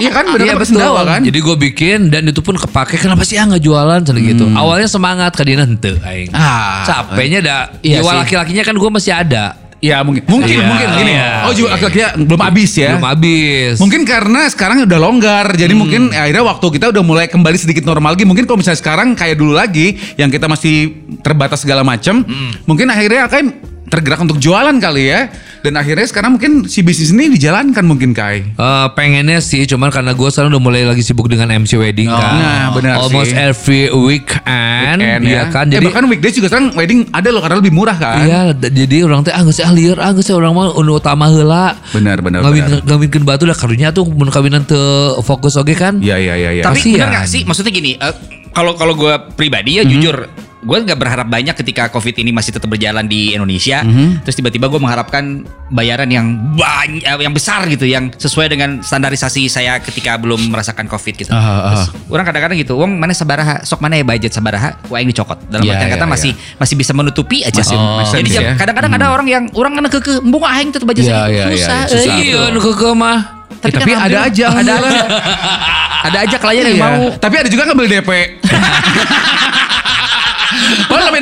S1: Iya kan bener
S3: Iya
S1: sendawa kan?
S3: Jadi gue bikin dan itu pun kepake. Kenapa sih ah nggak jualan Cina gitu? Awalnya semangat ke Dina hente aing.
S1: Ah.
S3: Capeknya dah.
S2: Iya
S3: jiwa
S2: sih.
S3: laki-lakinya kan gue masih ada.
S1: Ya mungkin mungkin
S3: Iya,
S1: mungkin gini.
S3: iya.
S1: Oh juga akhirnya belum habis ya.
S3: Belum habis.
S1: Mungkin karena sekarang udah longgar, jadi mungkin akhirnya waktu kita udah mulai kembali sedikit normal lagi. Mungkin kalau misalnya sekarang kayak dulu lagi, yang kita masih terbatas segala macam, mungkin akhirnya akan tergerak untuk jualan kali ya. Dan akhirnya sekarang mungkin si bisnis ini dijalankan mungkin Kai.
S3: Eh, pengennya sih, cuman karena gue sekarang udah mulai lagi sibuk dengan MC wedding kan.
S1: Nah, benar
S3: Almost
S1: sih.
S3: every weekend,
S1: Weekend
S3: iya kan.
S1: eh,
S3: Jadi
S1: bahkan weekdays juga sekarang wedding ada loh karena lebih murah kan.
S3: Iya, jadi orang teh ah geus ah lieur ah geus ah urang mah unu utama heula.
S1: Benar, benar,
S3: Ngawin ngawinkeun batu dah karunya tuh mun kawinan teu fokus oge kan.
S1: Iya iya iya. iya.
S2: Tapi benar nggak sih? Maksudnya gini, eh, kalau kalau gue pribadi ya jujur, gue nggak berharap banyak ketika COVID ini masih tetap berjalan di Indonesia. Terus tiba-tiba gue mengharapkan bayaran yang banyak, yang besar gitu, yang sesuai dengan standarisasi saya ketika belum merasakan COVID gitu.
S1: Ah, ah.
S2: Terus orang kadang-kadang gitu, uang mana sabaraha, sok mana ya budget sabaraha, yang dicokot. Dalam
S1: Iya,
S2: artian kata
S1: iya,
S2: masih masih bisa menutupi aja.
S1: Masih
S2: Oh. Jadi
S1: ya.
S2: kadang-kadang ada orang yang orang kena keke, embung aing tuh budget
S1: Iya,
S2: saya
S1: iya, iya,
S2: susah.
S1: iya,
S2: eh,
S3: Iya, nu keukeuh mah.
S1: Eh, tapi
S2: kan
S1: ada aja,
S2: ada aja. *laughs* ada aja klien yang mau.
S1: Tapi ada juga ngambil DP. *laughs*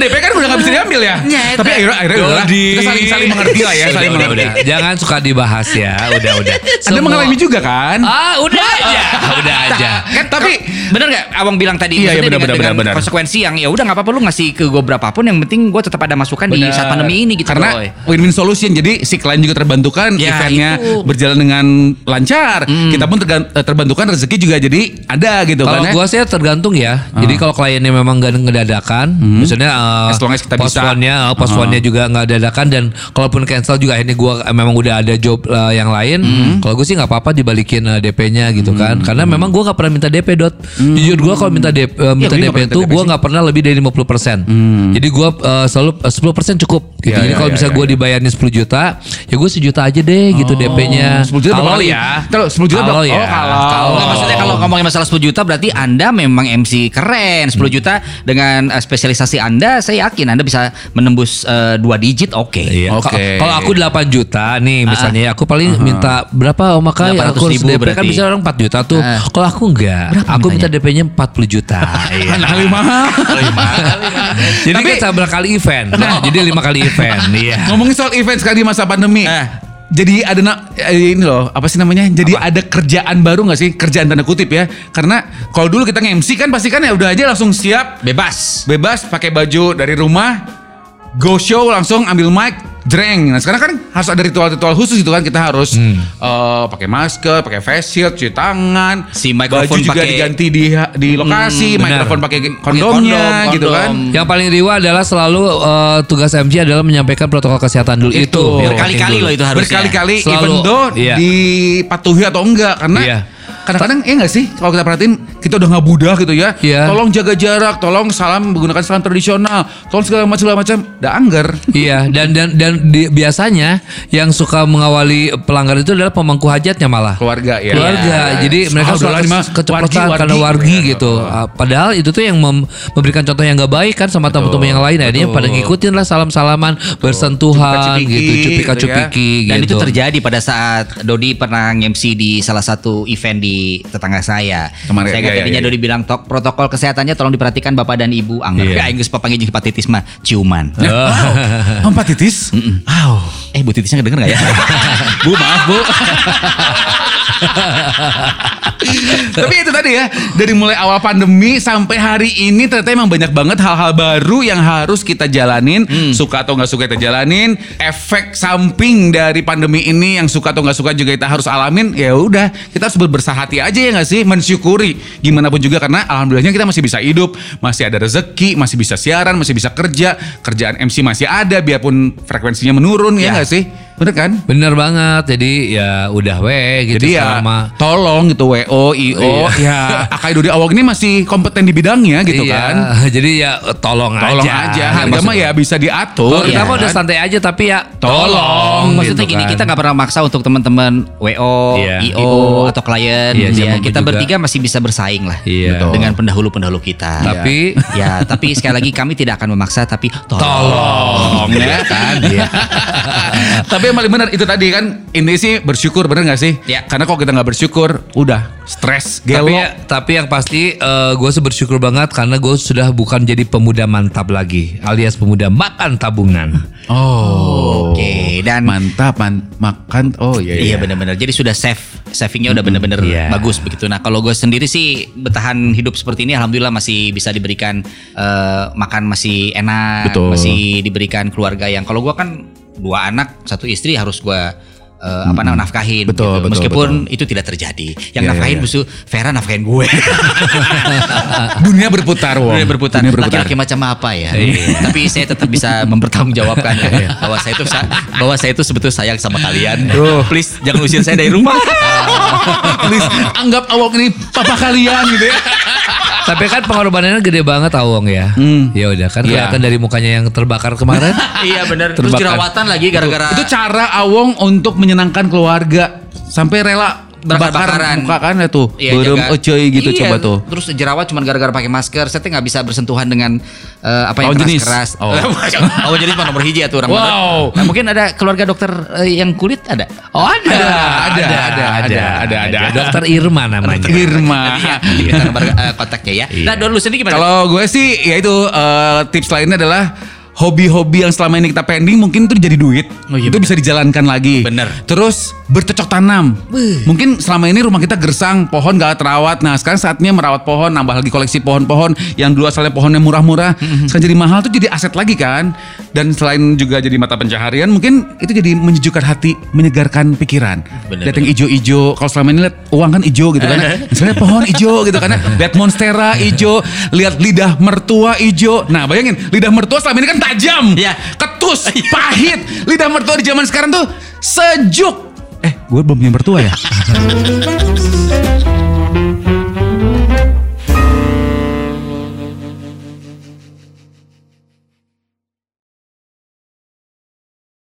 S1: Oh bisa diambil ya.
S2: Nyet.
S1: Tapi akhirnya, akhirnya udah lah. Kita saling, saling mengerti lah ya.
S3: Udah,
S1: saling
S3: udah,
S1: mengerti.
S3: udah. Jangan suka dibahas ya. Udah, udah.
S1: Anda
S3: Semua-
S1: mengalami juga kan?
S3: Ah, udah aja. *laughs* Udah aja.
S2: Kan tapi bener nggak Abang bilang tadi
S1: Iya, iya, benar,
S2: dengan,
S1: benar,
S2: dengan
S1: benar, benar.
S2: konsekuensi yang ya udah nggak apa-apa lu ngasih ke gue berapapun yang penting gue tetap ada masukan di
S1: Benar.
S2: saat pandemi ini gitu
S1: Karena win-win solution. Jadi si klien juga terbantukan,
S2: Ya,
S1: eventnya
S2: itu.
S1: berjalan dengan lancar. Kita pun eh, terbantukan rezeki juga jadi ada gitu
S3: Kalau
S1: kan ya.
S3: gua sih tergantung ya. Jadi kalau kliennya memang gak ngedadakan, misalnya uh,
S1: As long as kita bisa.
S3: postpone-nya, uh, postpone-nya juga nggak dadakan dan kalaupun cancel juga akhirnya gua eh, memang udah ada job uh, yang lain. Kalau gue sih nggak apa-apa dibalikin uh, DP-nya gitu kan. Karena memang gua nggak pernah minta DP dot. Jujur gua kalau minta DP, uh, minta
S1: gue
S3: DP itu
S1: DP
S3: nggak pernah lebih dari 50%. Jadi gua uh, selalu uh, 10% cukup. Gitu.
S1: Iya,
S3: Jadi
S1: iya,
S3: kalau
S1: iya,
S3: bisa
S1: iya,
S3: gua
S1: iya.
S3: dibayarin 10 juta, ya gue sejuta aja deh gitu DP-nya.
S1: 10 juta
S3: Kalau ya.
S1: Kalau 10 juta
S3: Kalau ya.
S1: Oh, kalau.
S2: Maksudnya kalau ngomongin masalah 10 juta berarti Anda memang MC keren. 10 juta dengan eh, spesialisasi Anda saya yakin Anda bisa menembus eh, dua digit oke.
S3: Iya.
S1: Oke.
S3: Ka- Kalau aku 8 juta nih misalnya ya, aku paling minta berapa oh makanya
S2: 800
S3: aku harus DP kan
S2: berarti.
S3: bisa orang 4 juta tuh.
S2: Ah.
S3: Kalau aku enggak, aku minta DP-nya 40 juta. *laughs* iya.
S1: Nah, lima.
S3: Jadi
S1: Tapi-
S3: kan berapa kali event. Jadi lima kali event. Iya.
S1: Ngomongin soal event sekali di masa pandemi.
S2: Eh.
S1: Jadi ada na- eh, ini loh, apa sih namanya? Jadi ada kerjaan baru nggak sih? Kerjaan tanda kutip ya. Karena kalau dulu kita nge-MC kan pasti kan ya udah aja langsung siap,
S2: Bebas.
S1: bebas pakai baju dari rumah, go show langsung ambil mic, jreng. Nah sekarang kan harus ada ritual-ritual khusus gitu kan kita harus
S2: Hmm.
S1: eh, pakai masker, pakai face shield, cuci tangan,
S2: Si mikrofon
S1: baju juga
S2: pakai-
S1: diganti di di lokasi,
S3: benar.
S1: mikrofon pakai kondomnya
S2: kondom,
S1: gitu kan.
S3: Yang paling riwa adalah selalu eh, tugas MC adalah menyampaikan protokol kesehatan dulu itu. yang
S2: Berkali-kali loh itu harusnya.
S1: berkali-kali
S3: Selalu.
S1: even though
S3: Iya.
S1: dipatuhi atau enggak karena
S3: Iya.
S1: kadang-kadang ya enggak sih kalau kita perhatiin kita udah nggak budak gitu ya
S3: Iya.
S1: tolong jaga jarak tolong salam menggunakan salam tradisional tolong segala macam segala macam udah anggar
S3: Iya, dan dan dan di- biasanya yang suka mengawali pelanggar itu adalah pemangku hajatnya malah.
S1: keluarga ya
S3: keluarga. Jadi mereka
S1: Ah,
S3: suka
S1: udahlah, ini mah
S3: keceplosan
S1: wargi,
S3: karena
S1: wargi.
S3: wargi gitu. Ah, Padahal itu tuh yang mem- memberikan contoh yang gak baik kan sama teman-teman yang lain. Akhirnya pada ngikutin lah salam-salaman, bersentuhan
S1: Cupika-cupiki
S3: gitu, cupika
S1: gitu ya.
S3: cupiki
S2: Dan
S3: gitu.
S2: itu terjadi pada saat Dodi pernah MC di salah satu event di tetangga saya.
S1: Kemarin,
S2: saya
S1: iya,
S2: tadinya
S1: iya.
S2: Dodi bilang tok protokol kesehatannya tolong diperhatikan Bapak dan Ibu. Anggar
S3: Iya.
S2: yeah. aing geus papanggih jeung hepatitis mah ciuman.
S1: wow *laughs* empat titis wow
S2: Eh Bu Titisnya kedenger gak ya? *laughs*
S1: bu maaf bu *laughs* Tapi itu tadi ya, dari mulai awal pandemi sampai hari ini ternyata emang banyak banget hal-hal baru yang harus kita jalanin, suka atau nggak suka kita jalanin. Efek samping dari pandemi ini yang suka atau nggak suka juga kita harus alamin. Ya udah, kita harus berbesar hati aja ya nggak sih, mensyukuri gimana pun juga karena alhamdulillahnya kita masih bisa hidup, masih ada rezeki, masih bisa siaran, masih bisa kerja, kerjaan MC masih ada biarpun frekuensinya menurun ya
S2: Ya.
S1: nggak sih? Bener kan?
S3: Bener banget. Jadi ya udah we gitu
S1: Jadi ya
S3: selama
S1: tolong gitu WO, IO, ya Akai Dodi Awang ini masih kompeten di bidangnya gitu
S3: Iya,
S1: kan. *laughs*
S3: Jadi ya tolong,
S1: Tolong
S3: aja.
S1: aja, harga mah ya bisa diatur.
S3: Kalau kita
S1: ya
S3: mah udah
S1: kan?
S3: santai aja tapi ya
S1: Tolong.
S2: Maksudnya
S1: gitu
S2: gini,
S1: kan.
S2: kita nggak pernah maksa untuk teman-teman WO,
S3: Iya.
S2: IO, atau klien.
S3: Iya,
S2: ya, kita
S3: juga.
S2: bertiga masih bisa bersaing lah
S3: Iya.
S1: Betul.
S2: dengan pendahulu-pendahulu kita.
S3: Tapi
S2: ya, *laughs* tapi sekali lagi kami tidak akan memaksa, tapi tolong.
S1: Tolong ya kan. Tapi yang paling benar itu tadi kan ini sih bersyukur bener gak sih?
S2: Ya.
S1: Karena kalau kita nggak bersyukur, udah stres, gelo.
S3: tapi, tapi yang pasti gue bersyukur banget karena gue sudah bukan jadi pemuda mantap lagi alias pemuda makan tabungan.
S1: oh.
S2: Oke, dan
S1: mantap man, makan. Oh iya
S2: Iya benar-benar. Jadi sudah save, savingnya udah benar-benar
S3: Iya.
S2: bagus begitu. Nah kalau gue sendiri sih bertahan hidup seperti ini, alhamdulillah masih bisa diberikan eh, makan masih enak,
S1: Betul.
S2: masih diberikan keluarga yang. Kalau gue kan dua anak, satu istri harus gue eh, apa namanya nafkahin.
S1: Betul,
S2: gitu.
S1: betul,
S2: Meskipun itu tidak terjadi. Yang
S1: Iya,
S2: nafkahin
S1: iya, iya.
S2: justru Vera nafkahin gue. *laughs*
S1: Dunia berputar, Wong.
S2: Dunia berputar. Laki-laki macam apa ya? Tapi saya tetap bisa mempertanggungjawabkan bahwa saya itu bahwa saya itu sebetulnya sayang sama kalian. Please jangan usir saya dari rumah. *laughs*
S1: Please, anggap awak ini papa kalian gitu ya.
S3: Tapi kan pengorbanannya gede banget Awong ya.
S1: Hmm.
S3: Ya udah kan
S1: Iya.
S3: kelihatan dari mukanya yang terbakar kemarin. *laughs*
S2: iya benar. Terus jerawatan lagi gara-gara
S1: Itu cara Awong untuk menyenangkan keluarga sampai rela
S2: Bakar-bakaran.
S1: bakar muka kan ya tuh.
S2: Iya,
S1: Berem ocoy gitu
S2: Iya,
S1: coba tuh.
S2: Terus jerawat cuma gara-gara pakai masker. Saya tuh nggak bisa bersentuhan dengan eh, apa yang
S1: jenis.
S2: keras-keras.
S1: Oh. *laughs*
S2: Lawan jenis mah nomor hiji ya tuh orang
S1: Wow.
S2: bener. Nah, mungkin ada keluarga dokter eh, yang kulit ada.
S3: Oh ada,
S1: Ada, ada, ada, ada, ada, ada.
S3: Dokter Irma namanya.
S1: Irma. *laughs*
S2: Iya, kita nomor eh, kontaknya ya. Nah, dulu sendiri gimana?
S1: Kalau gue sih ya itu eh, tips lainnya adalah hobi-hobi yang selama ini kita pending mungkin itu jadi duit.
S2: Oh, iya
S1: itu bisa dijalankan lagi.
S2: Bener.
S1: Terus bercocok tanam. Mungkin selama ini rumah kita gersang, pohon gak terawat. Nah sekarang saatnya merawat pohon, nambah lagi koleksi pohon-pohon yang dulu asalnya pohonnya murah-murah, sekarang jadi mahal tuh jadi aset lagi kan. Dan selain juga jadi mata pencaharian, mungkin itu jadi menyejukkan hati, menyegarkan pikiran.
S2: Bener,
S1: lihat yang ijo-ijo. Kalau selama ini lihat uang kan ijo gitu kan. *laughs* Misalnya pohon ijo gitu kan. Lihat monstera ijo, lihat lidah mertua ijo. Nah bayangin lidah mertua selama ini kan tajam,
S2: Iya.
S1: ketus, pahit. Lidah mertua di zaman sekarang tuh sejuk. Eh, gue belum punya mertua ya? *laughs*